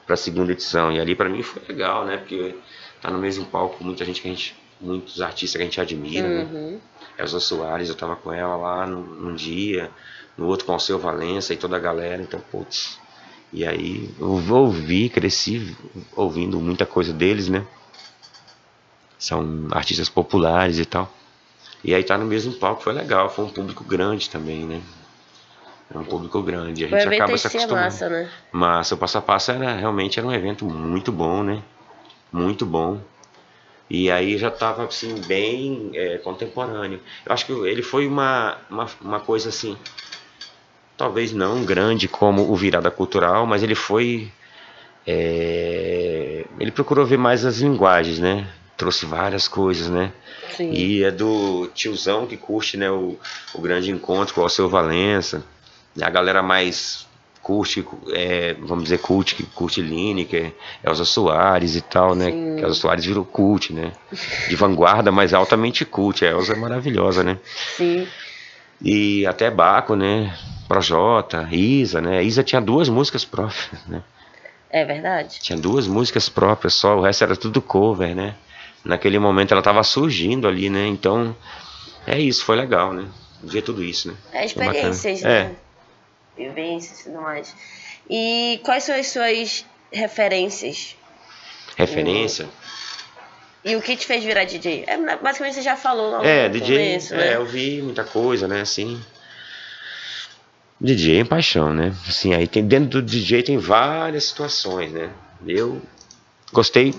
para a segunda edição. E ali para mim foi legal, né? Porque tá no mesmo palco muita gente que a gente, muitos artistas que a gente admira, né? uhum. né? Elza Soares, eu tava com ela lá num, num dia, no outro com o seu Valença e toda a galera, então, putz. E aí eu ouvi, cresci ouvindo muita coisa deles, né? São artistas populares e tal. E aí tá no mesmo palco, foi legal, foi um público grande também, né? É um público grande. A gente acaba se acostumando. Massa, né? Massa. O Passo a Passo era, realmente era um evento muito bom, né? Muito bom. E aí já estava assim, bem é, contemporâneo. Eu acho que ele foi uma, uma, uma coisa assim, talvez não grande como o Virada Cultural, mas ele foi. É, ele procurou ver mais as linguagens, né? Trouxe várias coisas, né? Sim. E é do tiozão que curte né, o, o grande encontro com o Alceu Valença a galera mais curte, é, vamos dizer, cult, que curte Lineker, Elza Soares e tal, né? Sim. Elza Soares virou cult, né? De vanguarda, mas altamente cult. A Elza é maravilhosa, né? Sim. E até Baco, né? Projota, Isa, né? Isa tinha duas músicas próprias, né?
É verdade.
Tinha duas músicas próprias só, o resto era tudo cover, né? Naquele momento ela tava surgindo ali, né? Então, é isso, foi legal, né? Ver tudo isso, né?
É experiências, né? É vivências e tudo mais. E quais são as suas referências?
Referência?
E o que te fez virar DJ? É, basicamente você já falou
no É, DJ, começo, né? é, eu vi muita coisa, né, assim. DJ é paixão, né? Assim, aí tem dentro do DJ tem várias situações, né? Eu gostei,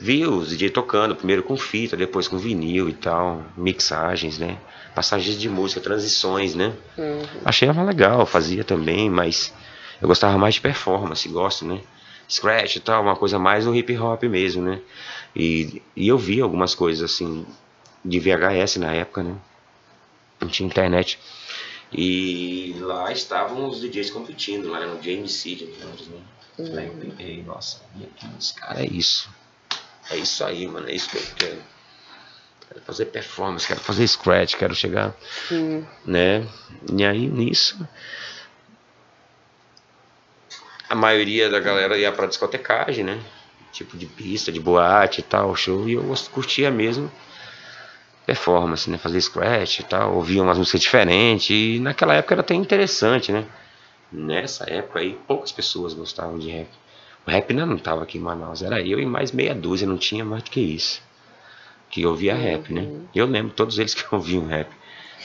vi os DJ tocando, primeiro com fita, depois com vinil e tal, mixagens, né? passagens de música, transições, né? Uhum. Achei legal, fazia também, mas eu gostava mais de performance, gosto, né? Scratch e tal, uma coisa mais no hip hop mesmo, né? E, e eu vi algumas coisas assim de VHS na época, né? Não tinha internet. E lá estavam os DJs competindo, lá no JMC, de né? Uhum. Peguei, nossa, e aqui, esse cara é isso. É isso aí, mano, é isso que eu quero quero fazer performance, quero fazer scratch, quero chegar, Sim. né? E aí nisso a maioria da galera ia para discotecagem, né? Tipo de pista, de boate e tal, show, e eu curtia mesmo performance, né? Fazer scratch e tal, ouvia umas músicas diferentes, e naquela época era até interessante, né? nessa época aí, poucas pessoas gostavam de rap. O rap ainda não estava aqui em Manaus, era eu e mais meia dúzia, não tinha mais do que isso. Que ouvia uhum. rap, né? Eu lembro todos eles que ouviam rap.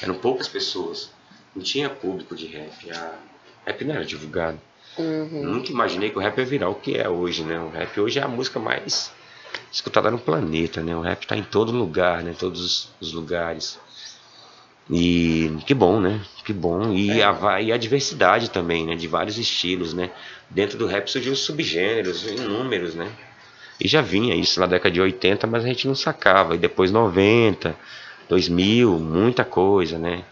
Eram poucas pessoas. Não tinha público de rap. A rap não era divulgado. Uhum. Nunca imaginei que o rap ia virar o que é hoje, né? O rap hoje é a música mais escutada no planeta, né? O rap está em todo lugar, né? Todos os lugares. E que bom, né? Que bom. E, é. a, e a diversidade também, né? De vários estilos, né? Dentro do rap surgiu subgêneros, inúmeros, né? E já vinha isso na década de 80, mas a gente não sacava. E depois 90, 2000, muita coisa, né?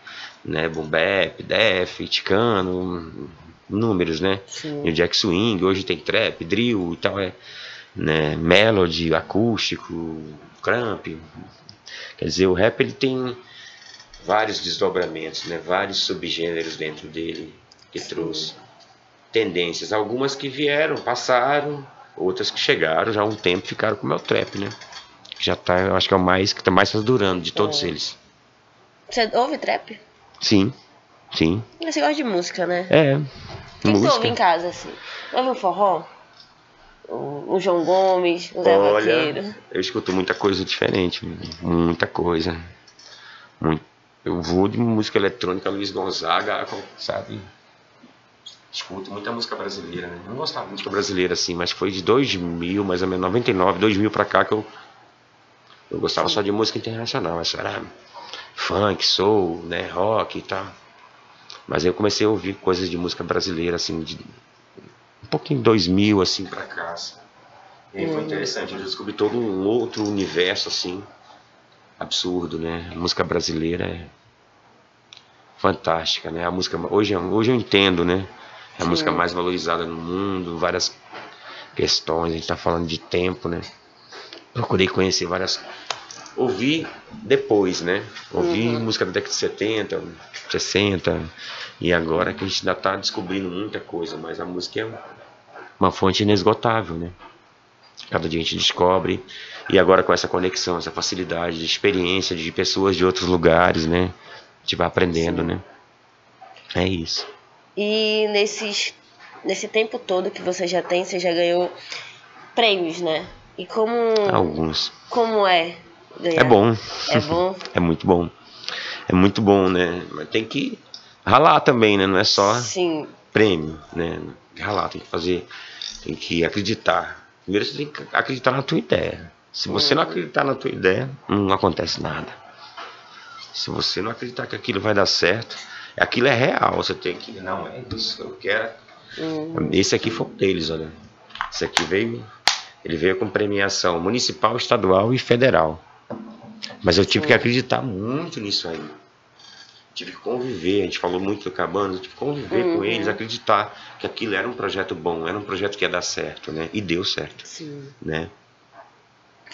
né? Boom Bap, Def, Ticano, números, né? Sim. E o Jack Swing, hoje tem trap, drill e tal, é, né? Melody, acústico, cramp. Quer dizer, o rap ele tem vários desdobramentos, né? Vários subgêneros dentro dele que Sim. trouxe tendências, algumas que vieram, passaram, outras que chegaram já há um tempo ficaram com o meu trap, né? Já tá, eu acho que é o mais que tá mais durando de todos é. eles.
Você ouve trap?
Sim. Sim.
Você gosta de música, né?
É.
O que, música. você ouve em casa, assim? Ouve um forró? O, João Gomes, o Zé Olha, Vaqueiro?
Eu escuto muita coisa diferente, muita coisa. Muito. Eu vou de música eletrônica, Luiz Gonzaga, sabe? Escuto muita música brasileira, né? Não gostava de música brasileira assim, mas foi de 2000, mais ou menos 99, 2000 pra cá que eu eu gostava só de música internacional, mas era funk, soul, né, rock e tal. Mas aí eu comecei a ouvir coisas de música brasileira, assim, de um pouquinho 2000, assim, pra cá. Assim. E foi uhum. interessante, eu descobri todo um outro universo, assim, absurdo, né? A música brasileira é fantástica, né? A música, hoje, hoje eu entendo, né? É a Sim. música mais valorizada no mundo, várias questões, a gente tá falando de tempo, né? Procurei conhecer várias ouvi depois, né? Ouvi uhum. música da década de 70, 60, e agora que a gente ainda está descobrindo muita coisa, mas a música é uma fonte inesgotável, né? Cada dia a gente descobre, e agora com essa conexão, essa facilidade de experiência de pessoas de outros lugares, né? A gente vai aprendendo, Sim. né? É isso.
E nesses, nesse tempo todo que você já tem, você já ganhou prêmios, né? E como.
Alguns.
Como é
ganhar. É bom.
É bom.
é muito bom. É muito bom, né? Mas tem que ralar também, né? Não é só
Sim.
prêmio, né? Ralar, tem que fazer, tem que acreditar. Primeiro você tem que acreditar na tua ideia. Se você não uhum. acreditar na tua ideia, não acontece nada. Se você não acreditar que aquilo vai dar certo, aquilo é real. Você tem que, não, é isso que eu quero. Uhum. Esse aqui foi um deles, olha. Esse aqui veio, ele veio com premiação municipal, estadual e federal. Mas eu tive que acreditar muito nisso aí. Tive que conviver, a gente falou muito do Cabana, tive que conviver uhum. com eles, acreditar que aquilo era um projeto bom, era um projeto que ia dar certo, né? E deu certo. Sim. Né?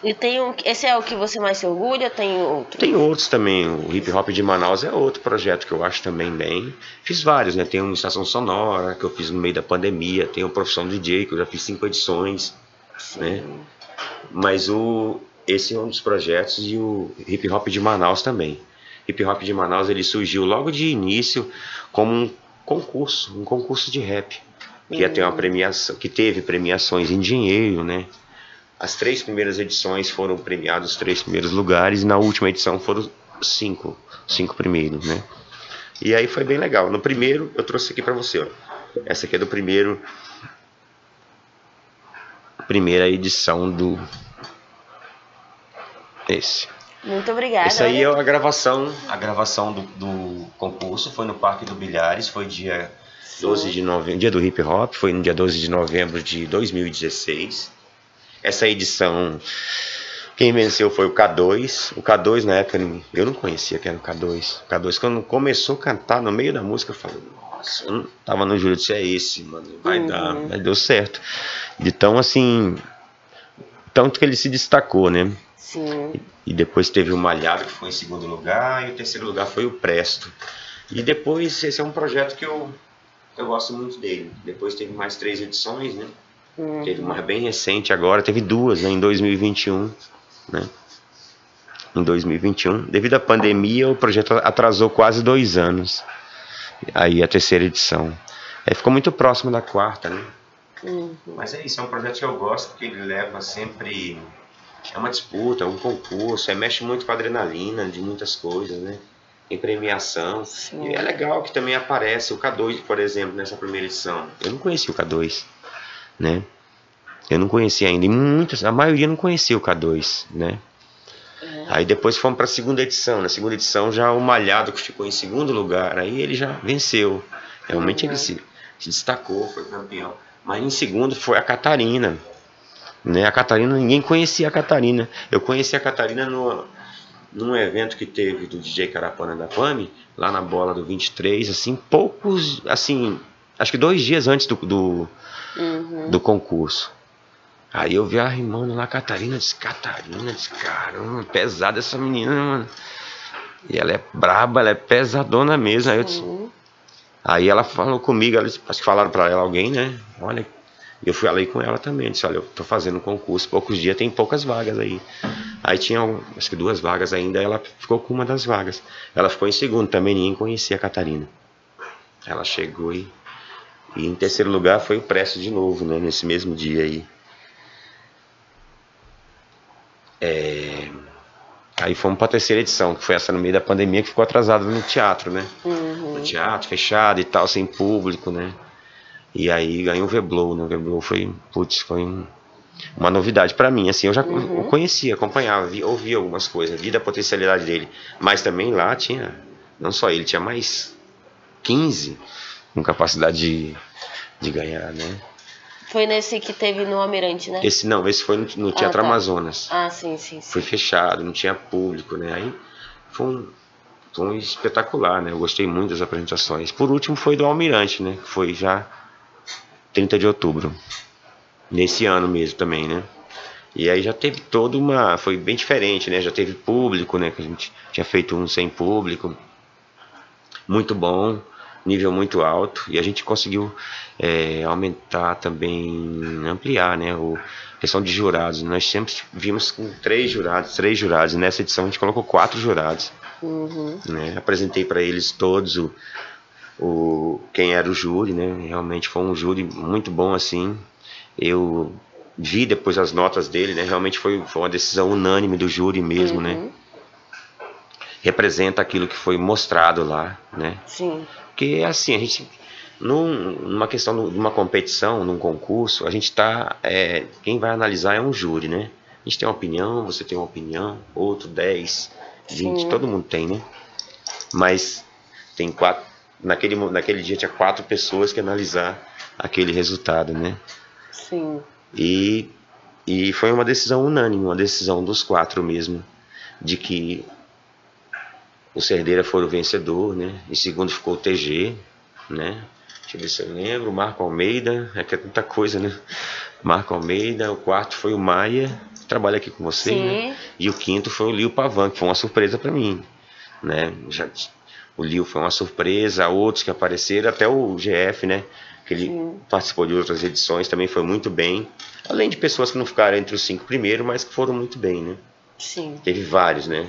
E tem um, esse é o que você mais se orgulha? Tem outro?
Tem outros também. O Hip Hop de Manaus é outro projeto que eu acho também bem. Fiz vários, né? Tem uma estação sonora que eu fiz no meio da pandemia. Tem o Profissão DJ que eu já fiz cinco edições, Sim. né? Mas o esse é um dos projetos e o Hip Hop de Manaus também. Hip Hop de Manaus ele surgiu logo de início como um concurso, um concurso de rap, que ia ter uma hum. premiação, que teve premiações em dinheiro, né? As três primeiras edições foram premiados os três primeiros lugares e na última edição foram cinco, cinco primeiros, né? E aí foi bem legal. No primeiro eu trouxe aqui para você, ó. Essa aqui é do primeiro primeira edição do esse.
Muito obrigada.
Essa aí é a gravação, a gravação do, do, concurso, foi no Parque do Bilhares, foi dia Sim. 12 de novembro, dia do hip hop, foi no dia 12 de novembro de 2016. Essa edição, quem venceu foi o K2. O K2 na época eu não conhecia que era o K2. O K2 quando começou a cantar no meio da música, eu falei, nossa, eu não tava no júri, disse, é esse, mano, vai uhum. dar, mas deu certo. Então assim, tanto que ele se destacou, né?
Sim.
E, depois teve o Malhado, que foi em segundo lugar, e o terceiro lugar foi o Presto. E depois, esse é um projeto que eu, eu gosto muito dele. Depois teve mais três edições, né? Uhum. Teve uma bem recente agora, teve duas, né? Em 2021, né? Em 2021. Devido à pandemia, o projeto atrasou quase dois anos. Aí a terceira edição. Aí ficou muito próximo da quarta, né?
Uhum.
Mas é isso, é um projeto que eu gosto, porque ele leva sempre. É uma disputa, um concurso, é, mexe muito com a adrenalina de muitas coisas, né? Tem premiação.
Sim.
E é legal que também aparece o K2, por exemplo, nessa primeira edição. Eu não conhecia o K2, né? Eu não conhecia ainda. E muitas, a maioria não conhecia o K2, né?
É.
Aí depois fomos para a segunda edição. Na segunda edição já o Malhado que ficou em segundo lugar, aí ele já venceu. Realmente
Uhum.
ele se, se destacou, foi campeão. Mas em segundo foi a Catarina. Né? A Catarina, ninguém conhecia a Catarina. Eu conheci a Catarina no, num evento que teve do DJ Carapana da Pami, lá na bola do 23, assim, poucos, assim, acho que dois dias antes do, do,
Uhum.
do concurso. Aí eu vi a rimando lá, Catarina, disse, Catarina, disse, caramba, pesada essa menina, mano. E ela é braba, ela é pesadona mesmo. Aí, eu disse-
Sim.
aí ela falou comigo, ela disse- acho que falaram pra ela alguém, né? Olha, eu fui falei com ela também, disse, olha, eu tô fazendo um concurso, poucos dias, tem poucas vagas aí. Aí tinha, acho que duas vagas ainda, ela ficou com uma das vagas. Ela ficou em segundo, também ninguém conhecia a Catarina. Ela chegou e, e em terceiro lugar foi o Presto de novo, né? Nesse mesmo dia aí. É, Aí fomos para a terceira edição, que foi essa no meio da pandemia, que ficou atrasada no teatro, né?
Uhum.
No teatro, fechado e tal, sem público, né? E aí ganhou o Veblow, né? O Veblow foi, putz, foi um- uma novidade para mim, assim, eu já
Uhum.
conhecia, acompanhava, vi, ouvia algumas coisas, vi da potencialidade dele, mas também lá tinha, não só ele, tinha mais 15 com capacidade de, de ganhar, né?
Foi nesse que teve no Almirante, né?
Esse não, esse foi no, no Teatro
tá.
Amazonas.
Ah, sim, sim, sim.
foi fechado, não tinha público, né? Aí foi um, foi um espetacular, né? Eu gostei muito das apresentações. Por último foi do Almirante, né? Que foi já 30 de outubro. Nesse ano mesmo também, né? E aí já teve toda uma. Foi bem diferente, né? Já teve público, né? Que a gente tinha feito um sem público. Muito bom, nível muito alto. E a gente conseguiu é, aumentar também, ampliar, né? O, questão de jurados. Nós sempre vimos com três jurados, três jurados. Nessa edição a gente colocou quatro jurados.
Uhum.
Né? Apresentei para eles todos o, o quem era o júri, né? Realmente foi um júri muito bom assim. Eu vi depois as notas dele, né? Realmente foi, foi uma decisão unânime do júri mesmo, né?
Uhum.
Representa aquilo que foi mostrado lá, né?
Sim.
Porque assim, a gente num, numa questão de uma competição, num concurso, a gente está. quem vai analisar é um júri, né? A gente tem uma opinião, você tem uma opinião, outro 10, 20,
Sim.
todo mundo tem, né? Mas tem quatro. Naquele, naquele dia tinha quatro pessoas que analisar aquele resultado, né?
Sim.
E, e foi uma decisão unânime, uma decisão dos quatro mesmo, de que o Cerdeira foi o vencedor, né? Em segundo ficou o TG, né? Deixa eu ver se eu lembro, Marco Almeida, é que é tanta coisa, né? Marco Almeida, o quarto foi o Maia, que trabalha aqui com você, né?
Sim.
E o quinto foi o Lio Pavan, que foi uma surpresa para mim, né? Já, o Lio foi uma surpresa, outros que apareceram, até o GF, né? Que ele
Sim.
participou de outras edições, também foi muito bem. Além de pessoas que não ficaram entre os cinco primeiros, mas que foram muito bem, né?
Sim.
Teve vários, né?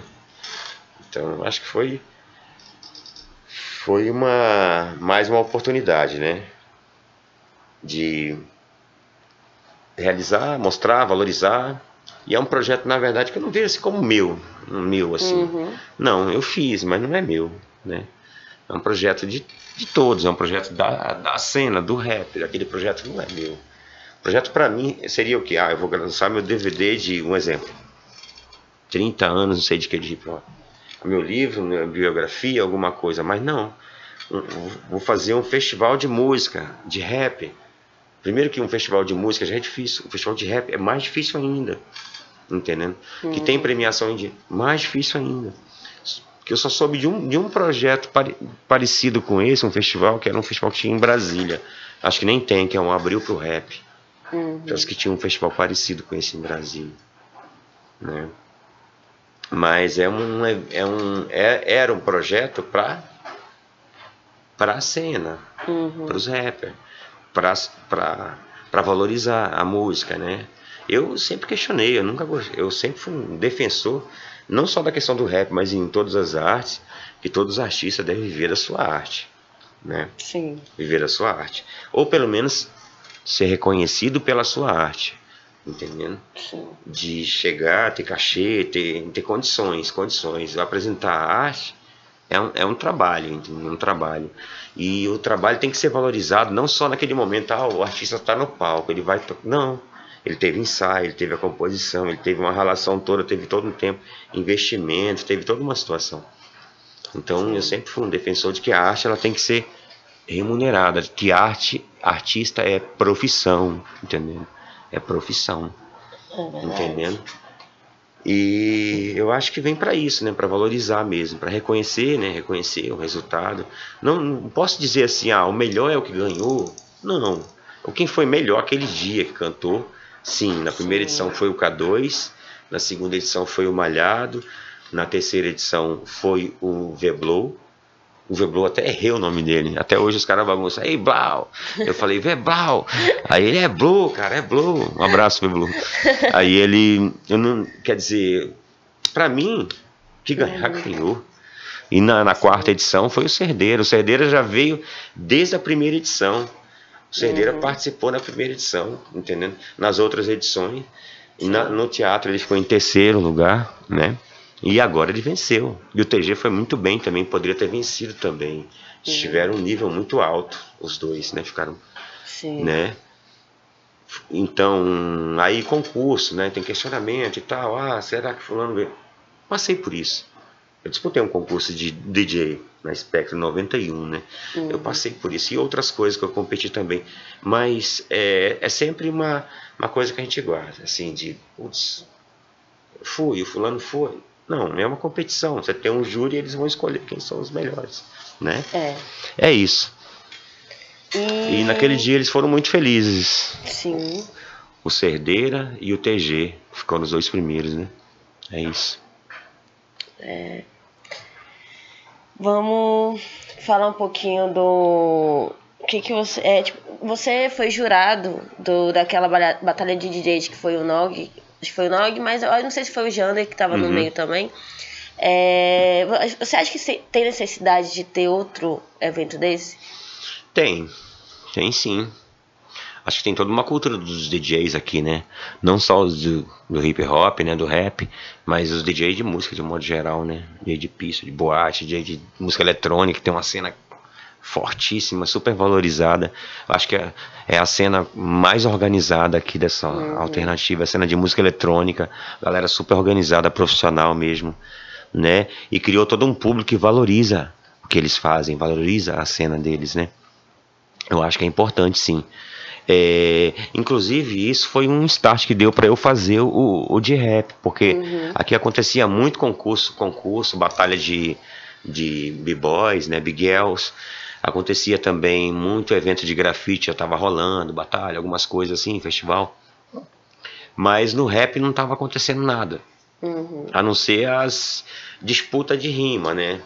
Então, acho que foi foi uma mais uma oportunidade, né? De realizar, mostrar, valorizar. E é um projeto, na verdade, que eu não vejo assim como meu, meu assim.
Uhum.
Não, eu fiz, mas não é meu, né? É um projeto de, de todos, é um projeto da, da cena, do rap. Aquele projeto não é meu. O projeto para mim seria o que? Ah, eu vou lançar meu DVD de um exemplo. 30 anos, não sei de que de hop. Meu livro, minha biografia, alguma coisa, mas não. Vou fazer um festival de música, de rap. Primeiro que um festival de música já é difícil, um festival de rap é mais difícil ainda. Entendendo? Que tem premiação em dia, mais difícil ainda. Que eu só soube de um, de um projeto pare- parecido com esse, um festival, que era um festival que tinha em Brasília. Acho que nem tem, que é um Abril pro Rap.
Uhum.
Parece que tinha um festival parecido com esse em Brasília. Né? Mas é um, é um, é, era um projeto para para a cena,
Uhum.
para os rappers, para valorizar a música, né? Eu sempre questionei, eu nunca eu sempre fui um defensor, não só da questão do rap, mas em todas as artes, que todos os artistas devem viver da sua arte, né?
Sim.
Viver a sua arte. Ou pelo menos ser reconhecido pela sua arte, entendendo?
Sim.
De chegar, ter cachê, ter, ter condições, condições. Apresentar a arte é um, é um trabalho, entendeu? Um trabalho. E o trabalho tem que ser valorizado não só naquele momento, ah, o artista está no palco, ele vai. Não. Ele teve ensaio, ele teve a composição, ele teve uma relação toda, teve todo um tempo, investimento, teve toda uma situação. Então eu sempre fui um defensor de que a arte ela tem que ser remunerada, que arte, artista é profissão, entendendo? É profissão,
É
entendendo? E eu acho que vem para isso, né, para valorizar mesmo, para reconhecer, né, reconhecer o resultado. Não, não posso dizer assim, ah, o melhor é o que ganhou. Não. O quem foi melhor aquele dia que cantou, sim, na primeira
Sim.
edição foi o K2, na segunda edição foi o Malhado, na terceira edição foi o Veblow. O Veblow até errei o nome dele. Até hoje os caras bagunçam. Ei, Blau! Eu falei, Veblau! Aí ele é Blow, cara, é Blow. Um abraço, Veblow. Aí ele. Eu não, quer dizer, pra mim, que ganhar, ganhou. E na, na quarta edição foi o Cerdeira. O Cerdeira já veio desde a primeira edição. O Cerdeira
Uhum.
participou na primeira edição, entendendo? Nas outras edições. Na- no teatro ele ficou em terceiro lugar, né? E agora ele venceu. E o TG foi muito bem também, poderia ter vencido também. Tiveram um nível muito alto, os dois, né? Ficaram
Sim.
né? Então, aí concurso, né? Tem questionamento e tal. Ah, será que fulano? Passei por isso. Eu disputei um concurso de DJ na Spectrum 91, né? Eu passei por isso. E outras coisas que eu competi também. Mas é, é sempre uma, uma coisa que a gente guarda, assim, de, putz, fui, o fulano foi. Não, é uma competição. Você tem um júri e eles vão escolher quem são os melhores, né?
É.
É isso.
E,
E naquele dia eles foram muito felizes.
Sim.
o Cerdeira e o TG. Ficou nos dois primeiros, né? É isso.
Vamos falar um pouquinho do. O que, que você. É, tipo, você foi jurado do, daquela batalha de DJs que foi o Nog. Acho que foi o Nog, mas eu não sei se foi o Jander que tava no
Uhum.
meio também. É, você acha que tem necessidade de ter outro evento desse?
Tem. Tem sim. Acho que tem toda uma cultura dos DJs aqui, né? Não só os do, do hip hop, né? Do rap, mas os DJs de música de um modo geral, né? DJ de pista, de boate, DJ de música eletrônica, que tem uma cena fortíssima, super valorizada. Acho que é, é a cena mais organizada aqui dessa alternativa, a cena de música eletrônica, galera super organizada, profissional mesmo, né? E criou todo um público que valoriza o que eles fazem, valoriza a cena deles, né? Eu acho que é importante, sim. É, inclusive, isso foi um start que deu para eu fazer o, o de rap, porque aqui acontecia muito concurso, concurso, batalha de, de b-boys, né, big girls. Acontecia também muito evento de grafite, já estava rolando, batalha, algumas coisas assim, festival. Mas no rap não estava acontecendo nada,
Uhum.
a não ser as disputas de rima, né?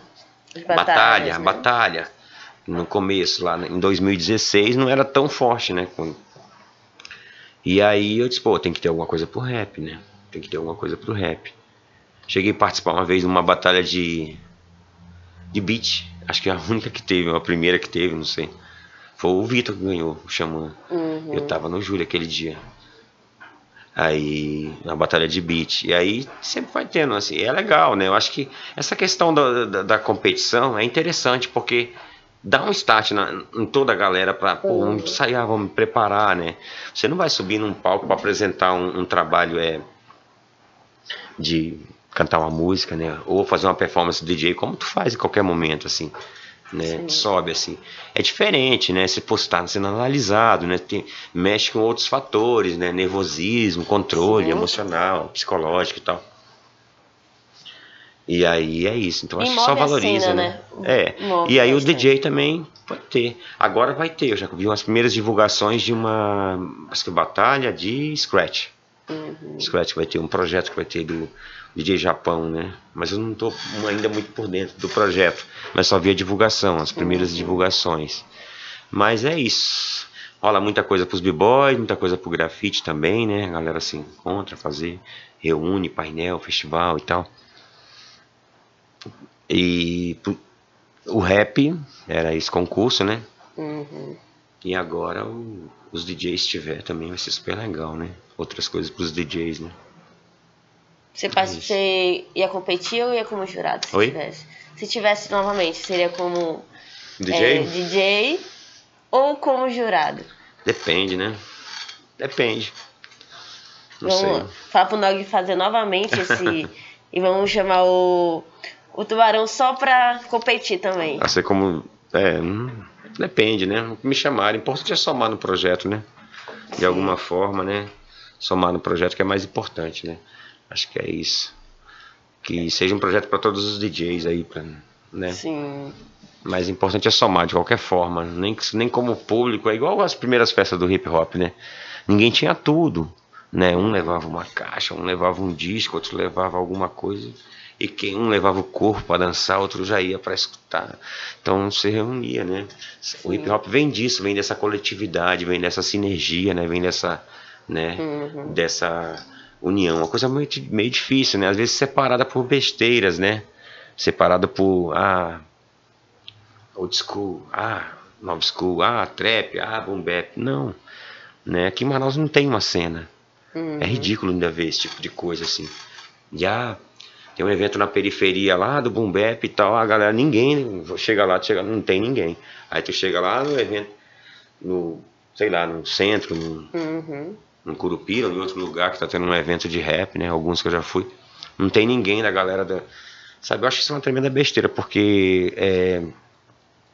Batalha,
né?
batalha. No começo, lá em 2016, não era tão forte, né? E aí eu disse, pô, tem que ter alguma coisa pro rap, né? Tem que ter alguma coisa pro rap. Cheguei a participar uma vez de uma batalha de. de beat. Acho que é a única que teve, a primeira que teve, não sei. Foi o Vitor que ganhou, o Xamã.
Uhum.
Eu tava no júri aquele dia. Aí, na batalha de beat. E aí sempre vai tendo, assim, é legal, né? Eu acho que essa questão da, da, da competição é interessante, porque dá um start na, em toda a galera pra, pô, vamos ensaiar, vamos preparar, né? Você não vai subir num palco para apresentar um, um trabalho é, de cantar uma música, né? Ou fazer uma performance DJ, como tu faz em qualquer momento, assim. Né?
Sim.
Sobe assim. É diferente, né? Se postar sendo analisado, né? Tem, mexe com outros fatores, né? Nervosismo, controle
Sim.
emocional, psicológico e tal. E aí é isso. Então
E
acho que só
a
valoriza,
cena,
né?
né?
É.
Move
E aí o
bastante.
DJ também pode ter. Agora vai ter. Eu já vi umas primeiras divulgações de uma acho que batalha de Scratch.
Uhum.
Scratch vai ter um projeto que vai ter do DJ Japão, né? Mas eu não estou ainda muito por dentro do projeto, mas só vi a divulgação, as primeiras
Uhum.
divulgações. Mas é isso. Rola muita coisa pros b-boys, muita coisa pro grafite também, né? A galera se encontra, fazer, reúne, painel, festival e tal. E o rap era esse concurso, né?
Uhum.
E agora o, os DJs tiver também vai ser super legal, né? Outras coisas pros DJs, né?
Você, passa, você ia competir ou ia como jurado? Se
Oi?
tivesse? Se tivesse novamente, seria como
DJ?
é, DJ ou como jurado?
Depende, né? Depende. Não
vamos
sei.
falar pro Nog fazer novamente esse. e vamos chamar o, o Tubarão só pra competir também.
A ser como. É, hum, depende, né? Me chamarem. O importante é somar no projeto, né? De alguma forma, né? Somar no projeto que é mais importante, né? Acho que é isso. Que seja um projeto para todos os DJs aí, pra, né?
Sim.
Mas o importante é somar de qualquer forma. Nem, nem como público, é igual as primeiras festas do hip hop, né? Ninguém tinha tudo. Né? Um levava uma caixa, um levava um disco, outro levava alguma coisa. E quem um levava o corpo para dançar, outro já ia para escutar. Então se reunia, né? O hip hop vem disso, vem dessa coletividade, vem dessa sinergia, né? Vem dessa, né?
Uhum.
Dessa união. Uma coisa meio, meio difícil, né? Às vezes separada por besteiras, né? Separada por ah, old school, ah, nova school, ah, trap, ah, boom bap. Não, né? Aqui em Manaus não tem uma cena.
Uhum.
É ridículo ainda ver esse tipo de coisa assim. Já tem um evento na periferia lá do boom bap e tal, a galera, ninguém chega lá, chega, não tem ninguém. Aí tu chega lá no evento, no, sei lá, no centro, no,
Uhum.
no Curupira, em outro lugar que tá tendo um evento de rap, né? Alguns que eu já fui. Não tem ninguém da galera da. Sabe, eu acho isso uma tremenda besteira, porque é,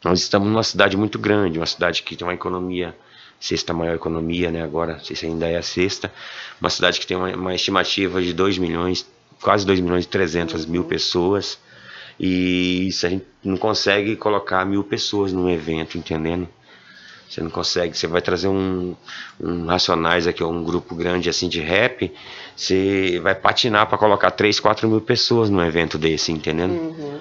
nós estamos numa cidade muito grande, uma cidade que tem uma economia, sexta maior economia, né? Agora, não sei se ainda é a sexta, uma cidade que tem uma, uma estimativa de 2 milhões, quase 2 milhões e 300 mil pessoas. E isso a gente não consegue colocar mil pessoas num evento, entendendo? Você não consegue, você vai trazer um, um Racionais aqui, um grupo grande assim de rap, você vai patinar para colocar 3, 4 mil pessoas num evento desse, entendendo?
Uhum.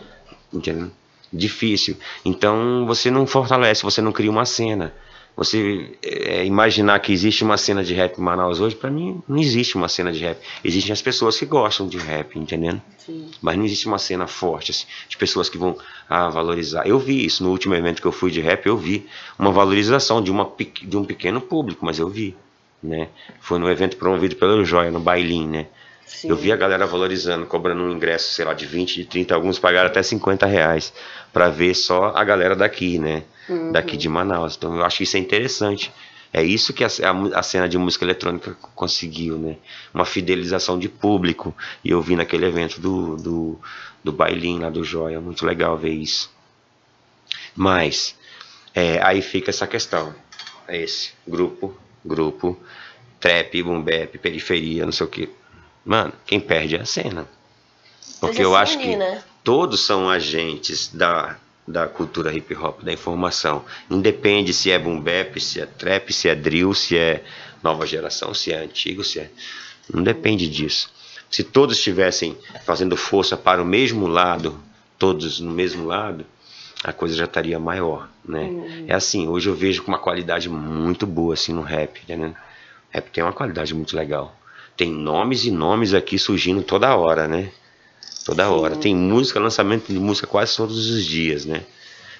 Entendendo? Difícil. Então você não fortalece, você não cria uma cena. Você é, imaginar que existe uma cena de rap em Manaus hoje, para mim não existe uma cena de rap. Existem as pessoas que gostam de rap, entendendo?
Sim.
Mas não existe uma cena forte, assim, de pessoas que vão ah, valorizar. Eu vi isso no último evento que eu fui de rap, eu vi uma valorização de, uma, de um pequeno público, mas eu vi. Né? Foi no evento promovido pelo Joia, no Bailin, né?
Sim.
Eu vi a galera valorizando, cobrando um ingresso, sei lá, de 20, de 30, alguns pagaram até 50 reais para ver só a galera daqui, né?
Uhum.
Daqui de Manaus. Então eu acho que isso é interessante. É isso que a, a a cena de música eletrônica conseguiu, né? Uma fidelização de público. E eu vi naquele evento do, do, do Bailin lá do Joia. Muito legal ver isso. Mas, é, aí fica essa questão. É esse, grupo, grupo, trap, boom bap, periferia, não sei o que. Mano, quem perde é a cena. Porque
Precisa
eu acho que
né?
todos são agentes da, da cultura hip hop, da informação. Independe se é boom bap, se é trap, se é drill, se é nova geração, se é antigo, se é. Não depende disso. Se todos estivessem fazendo força para o mesmo lado, todos no mesmo lado, a coisa já estaria maior, né? É assim, hoje eu vejo com uma qualidade muito boa assim no rap, entendeu? O rap tem uma qualidade muito legal. Tem nomes e nomes aqui surgindo toda hora, né? Toda hora. Tem música, lançamento de música quase todos os dias, né?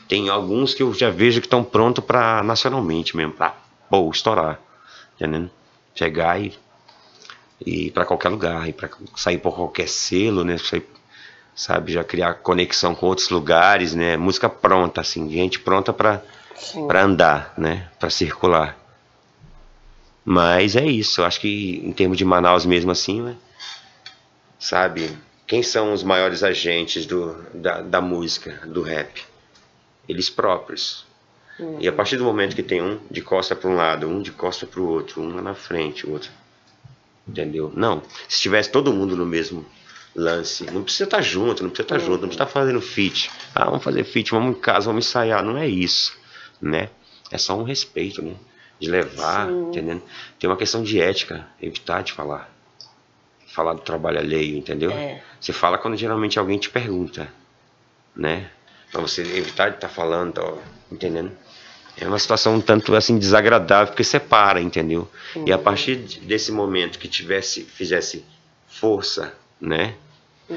Tem alguns que eu já vejo que estão prontos para nacionalmente mesmo, pra pô, estourar, entendendo? Chegar e e para qualquer lugar, e para sair por qualquer selo, né? Sair, sabe, já criar conexão com outros lugares, né? Música pronta, assim, gente pronta para
Sim.
para andar, né? Para circular. Mas é isso, eu acho que em termos de Manaus mesmo assim, né? sabe, quem são os maiores agentes do, da, da música, do rap? Eles próprios. E a partir do momento que tem um de costa para um lado, um de costa para o outro, um lá na frente, o outro. Entendeu? Não. Se tivesse todo mundo no mesmo lance, não precisa estar junto, não precisa estar junto, não precisa estar fazendo feat. Ah, vamos fazer feat, vamos em casa, vamos ensaiar. Não é isso, né? É só um respeito, né? De levar,
Sim.
entendendo? Tem uma questão de ética, evitar de falar. Falar do trabalho alheio, entendeu?
É.
Você fala quando geralmente alguém te pergunta, né? Pra você evitar de estar falando, ó, entendendo? É uma situação um tanto assim desagradável porque separa, entendeu? E a partir de- desse momento que tivesse, fizesse força, né?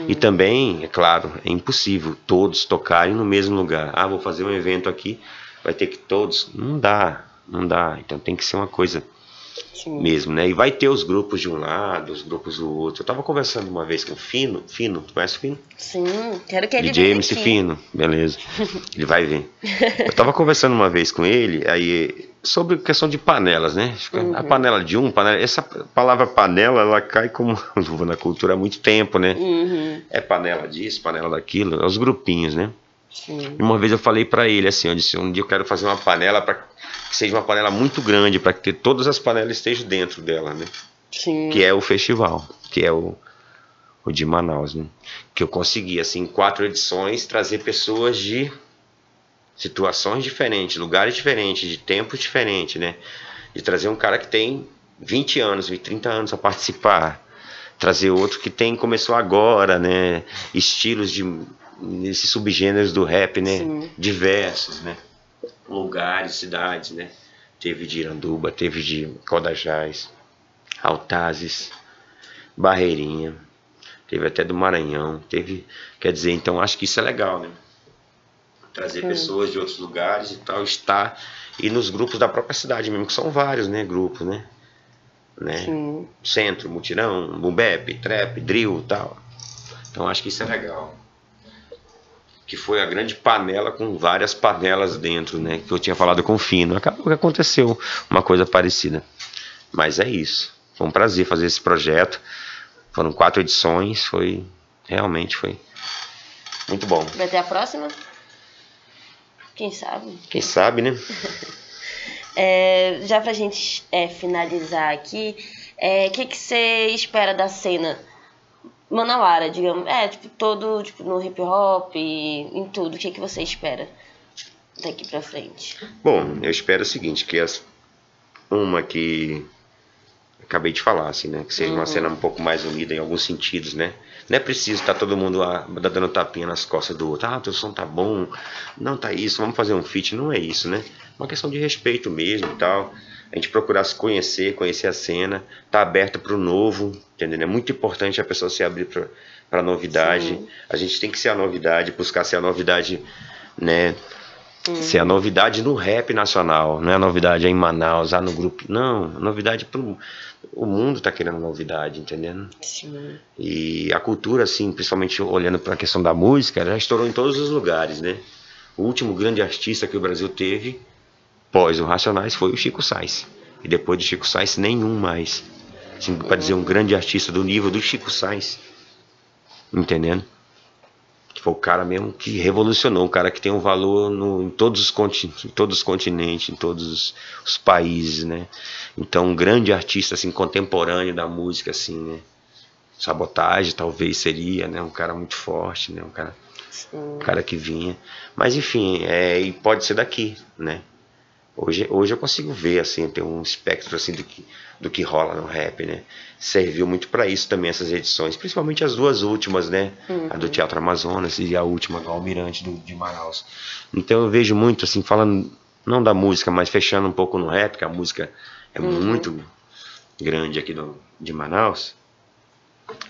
E também, é claro, é impossível todos tocarem no mesmo lugar. Ah, vou fazer um evento aqui, vai ter que todos. Não dá, não dá. Então tem que ser uma coisa Sim. mesmo, né? E vai ter os grupos de um lado, os grupos do outro. Eu tava conversando uma vez com o Fino, Fino, tu conhece o Fino?
Sim, quero que ele
DJ MC Fino, beleza. Ele vai vir. Eu tava conversando uma vez com ele, aí sobre questão de panelas, né? Uhum. A panela de um, panela, essa palavra panela, ela cai como na cultura há muito tempo, né?
Uhum.
É panela disso, panela daquilo, é os grupinhos, né? Sim. Uma vez eu falei para ele assim, eu disse, um dia eu quero fazer uma panela para que seja uma panela muito grande, para que todas as panelas estejam dentro dela, né?
Sim.
Que é o festival, que é o, o de Manaus, né? Que eu consegui, assim, em quatro edições, trazer pessoas de situações diferentes, lugares diferentes, de tempos diferentes, né? De trazer um cara que tem 20 anos, 30 anos a participar, trazer outro que tem começou agora, né? Estilos de nesses subgêneros do rap, né? Sim. Diversos, né? Lugares, cidades, né? Teve de Iranduba, teve de Codajás, Altazes, Barreirinha, teve até do Maranhão, teve, quer dizer, então acho que isso é legal, né? Trazer Sim. pessoas de outros lugares e tal, estar e nos grupos da própria cidade mesmo, que são vários, né, grupos, né? né? Centro, mutirão, bumbep, trap, drill, tal. Então acho que isso é legal que foi a grande panela com várias panelas dentro, né? Que eu tinha falado com o Fino. Acabou que aconteceu uma coisa parecida. Mas é isso. Foi um prazer fazer esse projeto. Foram quatro edições, foi realmente foi muito bom.
Vai ter a próxima? Quem sabe?
Quem sabe, né?
é, já pra gente é, finalizar aqui, o é, que, que você espera da cena manauara, digamos. É, tipo, todo, tipo, no hip hop, em tudo. O que, que você espera daqui pra frente?
Bom, eu espero o seguinte, que as, uma que acabei de falar, assim, né? Que seja uhum. uma cena um pouco mais unida em alguns sentidos, né? Não é preciso estar tá todo mundo lá dando tapinha nas costas do outro. Ah, teu som tá bom. Não tá isso, vamos fazer um feat. Não é isso, né? Uma questão de respeito mesmo e tal a gente procurar se conhecer, conhecer a cena, tá aberto para o novo, entendeu? É muito importante a pessoa se abrir para a novidade. Sim. A gente tem que ser a novidade, buscar ser a novidade, né? Ser a novidade no rap nacional, não é a novidade em Manaus, lá no grupo. Não, novidade pro o mundo está querendo novidade, entendendo?
Sim.
E a cultura, assim, principalmente olhando para a questão da música, já estourou em todos os lugares, né? O último grande artista que o Brasil teve pós o Racionais foi o Chico Sainz. E depois de Chico Sainz, nenhum mais. Assim, para dizer um grande artista do nível do Chico Sainz. Entendendo? Que foi o cara mesmo que revolucionou, um cara que tem um valor no, em, todos os continentes, em todos os continentes, em todos os, os, países, né? Então, um grande artista assim contemporâneo da música assim, né? Sabotagem talvez seria, né? Um cara muito forte, né? Um cara, um cara que vinha. Mas enfim, é, e pode ser daqui, né? Hoje, hoje eu consigo ver, assim, ter um espectro assim do que, do que rola no rap, né? Serviu muito para isso também essas edições, principalmente as duas últimas, né? Uhum. A do Teatro Amazonas e a última do Almirante do, de Manaus. Então eu vejo muito, assim, falando não da música, mas fechando um pouco no rap, que a música é uhum. muito grande aqui do, de Manaus.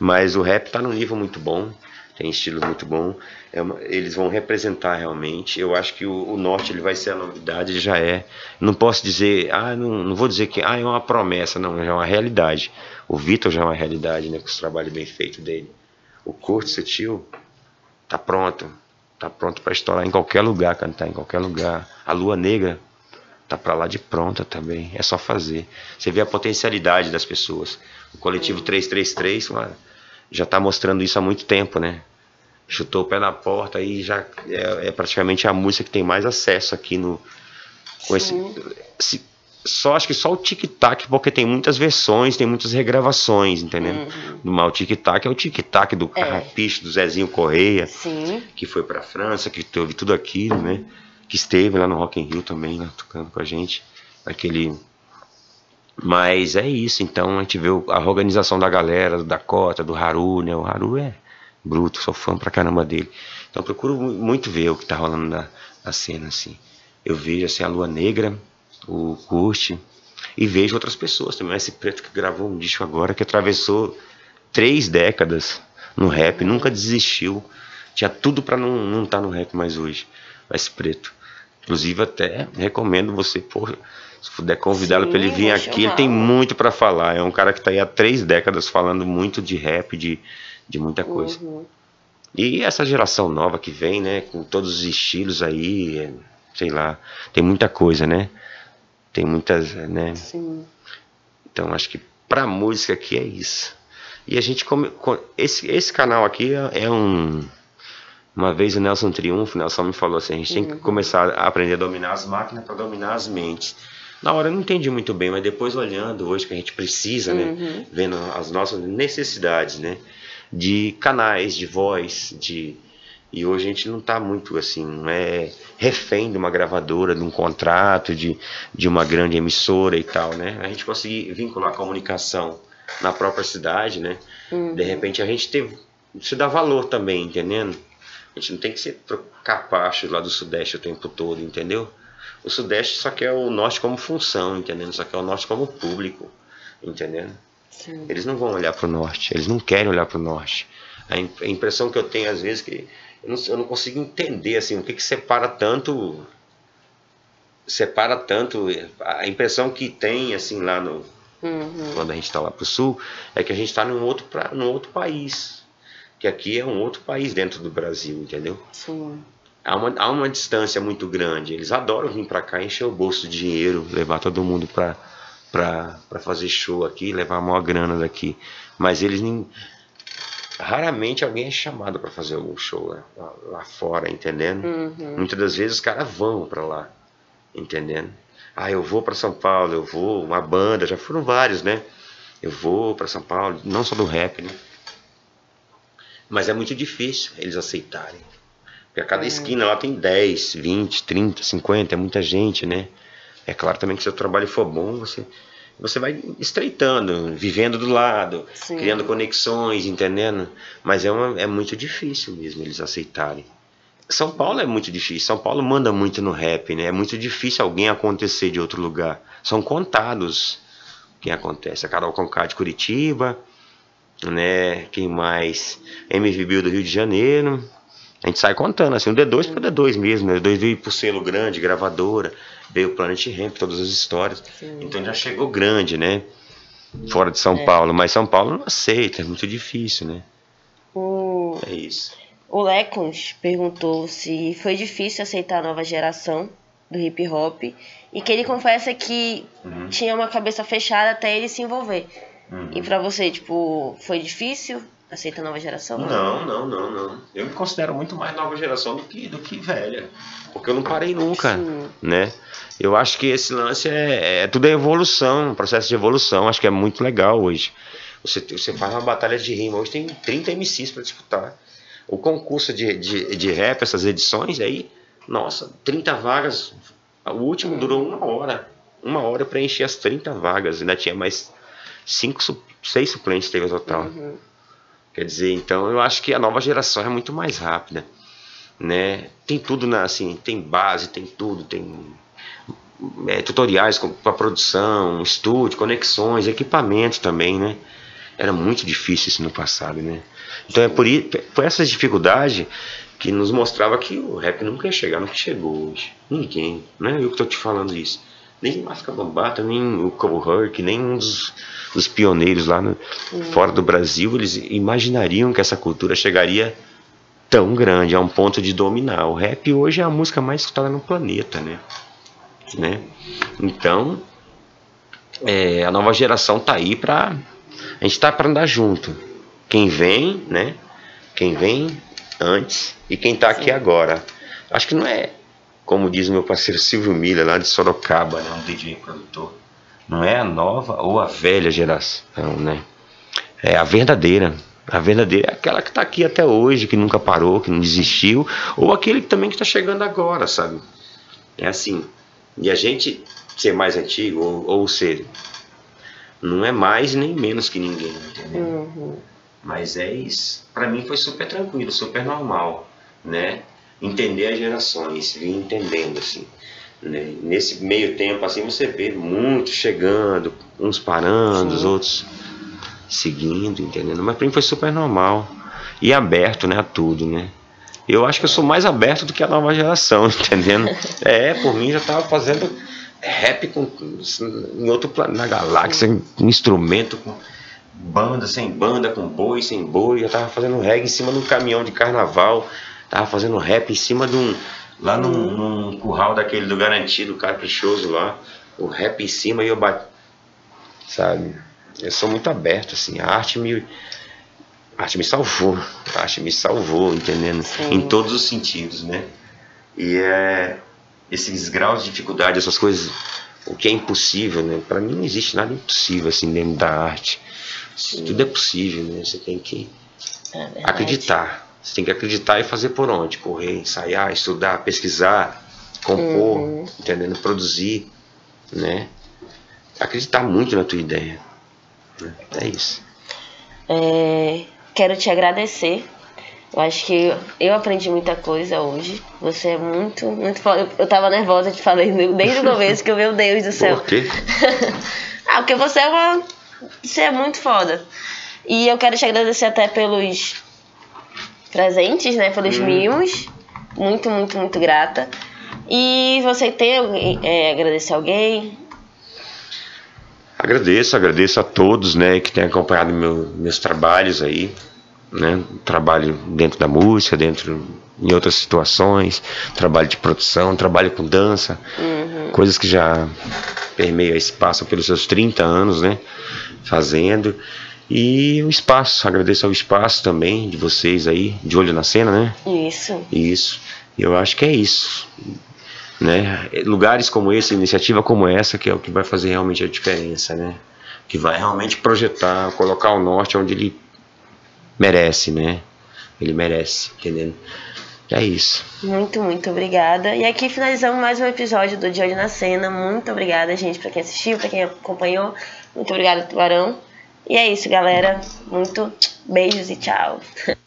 Mas o rap tá num nível muito bom tem estilo muito bom. É uma, eles vão representar realmente. Eu acho que o, o, norte ele vai ser a novidade, já é. Não posso dizer, ah, não, não vou dizer que ah, é uma promessa, não, já é uma realidade. O Vitor já é uma realidade, né, com os trabalhos bem feitos dele. O Curto Sutil tá pronto, tá pronto para estourar em qualquer lugar, cantar em qualquer lugar. A Lua Negra tá para lá de pronta também, é só fazer. Você vê a potencialidade das pessoas. O coletivo 333, já está mostrando isso há muito tempo, né? Chutou o pé na porta e já é, é praticamente a música que tem mais acesso aqui no. Com esse, esse, só acho que só o Tic Tac, porque tem muitas versões, tem muitas regravações, entendendo? Uhum. Mas o Tic Tac é o Tic Tac do é. Carrapicho, do Zezinho Correia,
Sim.
que foi para França, que teve tudo aquilo, né? Que esteve lá no Rock in Rio também, lá tocando com a gente. Aquele mas é isso, então a gente vê a organização da galera, do Dakota, do Haru, né? O Haru é bruto, sou fã pra caramba dele. Então procuro muito ver o que tá rolando na, na cena, assim. Eu vejo assim a Lua Negra, o Curte, e vejo outras pessoas também. Esse preto que gravou um disco agora que atravessou três décadas no rap, nunca desistiu. Tinha tudo para não estar tá no rap mais hoje. Mas preto. Inclusive até recomendo você, por se puder convidá-lo para ele vir aqui, ele tem muito para falar. É um cara que está aí há três décadas falando muito de rap, de, de muita coisa. Uhum. E essa geração nova que vem, né, com todos os estilos aí, é, sei lá, tem muita coisa, né? Tem muitas, né?
Sim.
Então acho que pra música aqui é isso. E a gente come, esse esse canal aqui é, é um uma vez o Nelson Triunfo, o Nelson me falou assim, a gente uhum. tem que uhum. começar a aprender a dominar as máquinas para dominar as mentes. Na hora eu não entendi muito bem, mas depois olhando hoje que a gente precisa, né, uhum. vendo as nossas necessidades, né, de canais, de voz, de e hoje a gente não está muito assim, não é refém de uma gravadora, de um contrato, de, de uma grande emissora e tal, né? A gente conseguir vincular a comunicação na própria cidade, né? Uhum. De repente a gente teve, se dá valor também, entendendo? A gente não tem que ser capacho lá do Sudeste o tempo todo, entendeu? O Sudeste só quer o Norte como função, entendendo? Só quer o Norte como público, entendendo? Sim. Eles não vão olhar para o Norte, eles não querem olhar para o Norte. A, impressão que eu tenho às vezes que eu não, eu não consigo entender assim o que, que separa tanto separa tanto a impressão que tem assim lá no uhum. quando a gente está lá para o sul é que a gente está num outro pra, num outro país que aqui é um outro país dentro do Brasil entendeu
Sim.
Há uma, há uma distância muito grande eles adoram vir para cá encher o bolso de dinheiro levar todo mundo para para fazer show aqui levar a maior grana daqui mas eles nem raramente alguém é chamado para fazer algum show lá, lá, lá fora, entendendo?
Uhum.
Muitas das vezes os caras vão para lá, entendendo? Ah, eu vou para São Paulo, eu vou, uma banda, já foram vários, né? Eu vou para São Paulo, não só do rap, né? Mas é muito difícil eles aceitarem. Porque a cada uhum. esquina lá tem 10, 20, 30, 50, é muita gente, né? É claro também que se o trabalho for bom, você você vai estreitando, vivendo do lado, Sim. criando conexões, entendendo? Mas é, uma, é muito difícil mesmo eles aceitarem. São Paulo é muito difícil. São Paulo manda muito no rap, né? É muito difícil alguém acontecer de outro lugar. São contados quem acontece. A Carol Conká de Curitiba, né? Quem mais? MV do Rio de Janeiro. A gente sai contando, assim, o D2 para D2 mesmo, né? O D2 veio por selo grande, gravadora veio o Planet Ramp, todas as histórias. Sim. Então já chegou grande, né? Fora de São é. Paulo, mas São Paulo não aceita, é muito difícil, né?
O...
É isso.
O Lecons perguntou se foi difícil aceitar a nova geração do hip hop e que ele confessa que uhum. tinha uma cabeça fechada até ele se envolver. Uhum. E para você, tipo, foi difícil aceita nova geração?
Não, não, não, não. Eu me considero muito mais nova geração do que, do que velha. Porque eu não parei nunca, Sim. né? Eu acho que esse lance é, é tudo é evolução, processo de evolução. Acho que é muito legal hoje. Você, você faz uma batalha de rima. Hoje tem 30 MCs para disputar. O concurso de, de, de rap, essas edições aí, nossa, 30 vagas. O último durou uma hora. Uma hora para encher as 30 vagas. Ainda tinha mais cinco, seis suplentes teve o total. Uhum. Quer dizer, então eu acho que a nova geração é muito mais rápida, né? Tem tudo na assim, tem base, tem tudo, tem é, tutoriais para produção, estúdio, conexões, equipamento também, né? Era muito difícil isso no passado, né? Então é por, por essa dificuldade que nos mostrava que o rap nunca ia chegar no que chegou hoje. Ninguém, né? Eu que tô te falando isso. Nem Máscara Bambata, nem o Cole nem um dos os pioneiros lá no, uhum. fora do Brasil, eles imaginariam que essa cultura chegaria tão grande, a um ponto de dominar. O rap hoje é a música mais escutada no planeta, né? né? Então, é, a nova geração tá aí pra. A gente tá para andar junto. Quem vem, né? Quem vem antes e quem tá aqui agora. Acho que não é, como diz meu parceiro Silvio Miller, lá de Sorocaba, né? Um DJ produtor não é a nova ou a velha geração, né? É a verdadeira. A verdadeira é aquela que está aqui até hoje, que nunca parou, que não desistiu, ou aquele também que está chegando agora, sabe? É assim. E a gente ser mais antigo, ou, ou ser. Não é mais nem menos que ninguém, entendeu? Uhum. Mas é isso. Para mim foi super tranquilo, super normal, né? Entender as gerações, vir entendendo, assim. Né? Nesse meio tempo, assim, você vê muitos chegando, uns parando, os outros seguindo, entendendo? Mas para mim foi super normal. e aberto, né, a tudo, né? Eu acho que eu sou mais aberto do que a nova geração, entendendo? É, por mim já tava fazendo rap com, em outro na galáxia, com instrumento, com banda sem banda, com boi sem boi. Eu tava fazendo reggae em cima de um caminhão de carnaval, tava fazendo rap em cima de um. lá num, num curral daquele do Garantido, caprichoso lá, o rap em cima e eu bati. Sabe? Eu sou muito aberto, assim. A arte me. A arte me salvou. A arte me salvou, entendendo?
Sim.
Em todos os sentidos, né? E é. Esses graus de dificuldade, essas coisas. O que é impossível, né? Pra mim não existe nada impossível, assim, dentro da arte. Tudo é possível, né? Você tem que
É
acreditar. Você tem que acreditar e fazer por onde? Correr, ensaiar, estudar, pesquisar, compor,
Uhum.
entendendo? Produzir, né? Acreditar muito na tua ideia. né? É isso.
É, quero te agradecer. Eu acho que eu aprendi muita coisa hoje. Você é muito, muito foda. Eu, eu tava nervosa, te falei desde o começo que eu, meu Deus do céu.
Por quê?
ah, porque você é uma. Você é muito foda. E eu quero te agradecer até pelos presentes, né? Pelos mimos. Muito, muito, muito grata. E você tem alguém, é, agradecer alguém?
Agradeço, agradeço a todos, né, que têm acompanhado meu, meus trabalhos aí, né, trabalho dentro da música, dentro em outras situações, trabalho de produção, trabalho com dança, coisas que já permeiam esse passo pelos seus 30 anos, né, fazendo. E o espaço, agradeço ao espaço também de vocês aí, de olho na cena, né?
Isso.
Isso. Eu acho que é isso. Né? Lugares como esse, iniciativa como essa, que é o que vai fazer realmente a diferença, né? Que vai realmente projetar, colocar o norte onde ele merece, né? Ele merece, entendendo? É isso.
Muito, muito obrigada. E aqui finalizamos mais um episódio do De Olho na Cena. Muito obrigada, gente, pra quem assistiu, pra quem acompanhou. Muito obrigada, Tubarão. E é isso, galera. Muito beijos e tchau.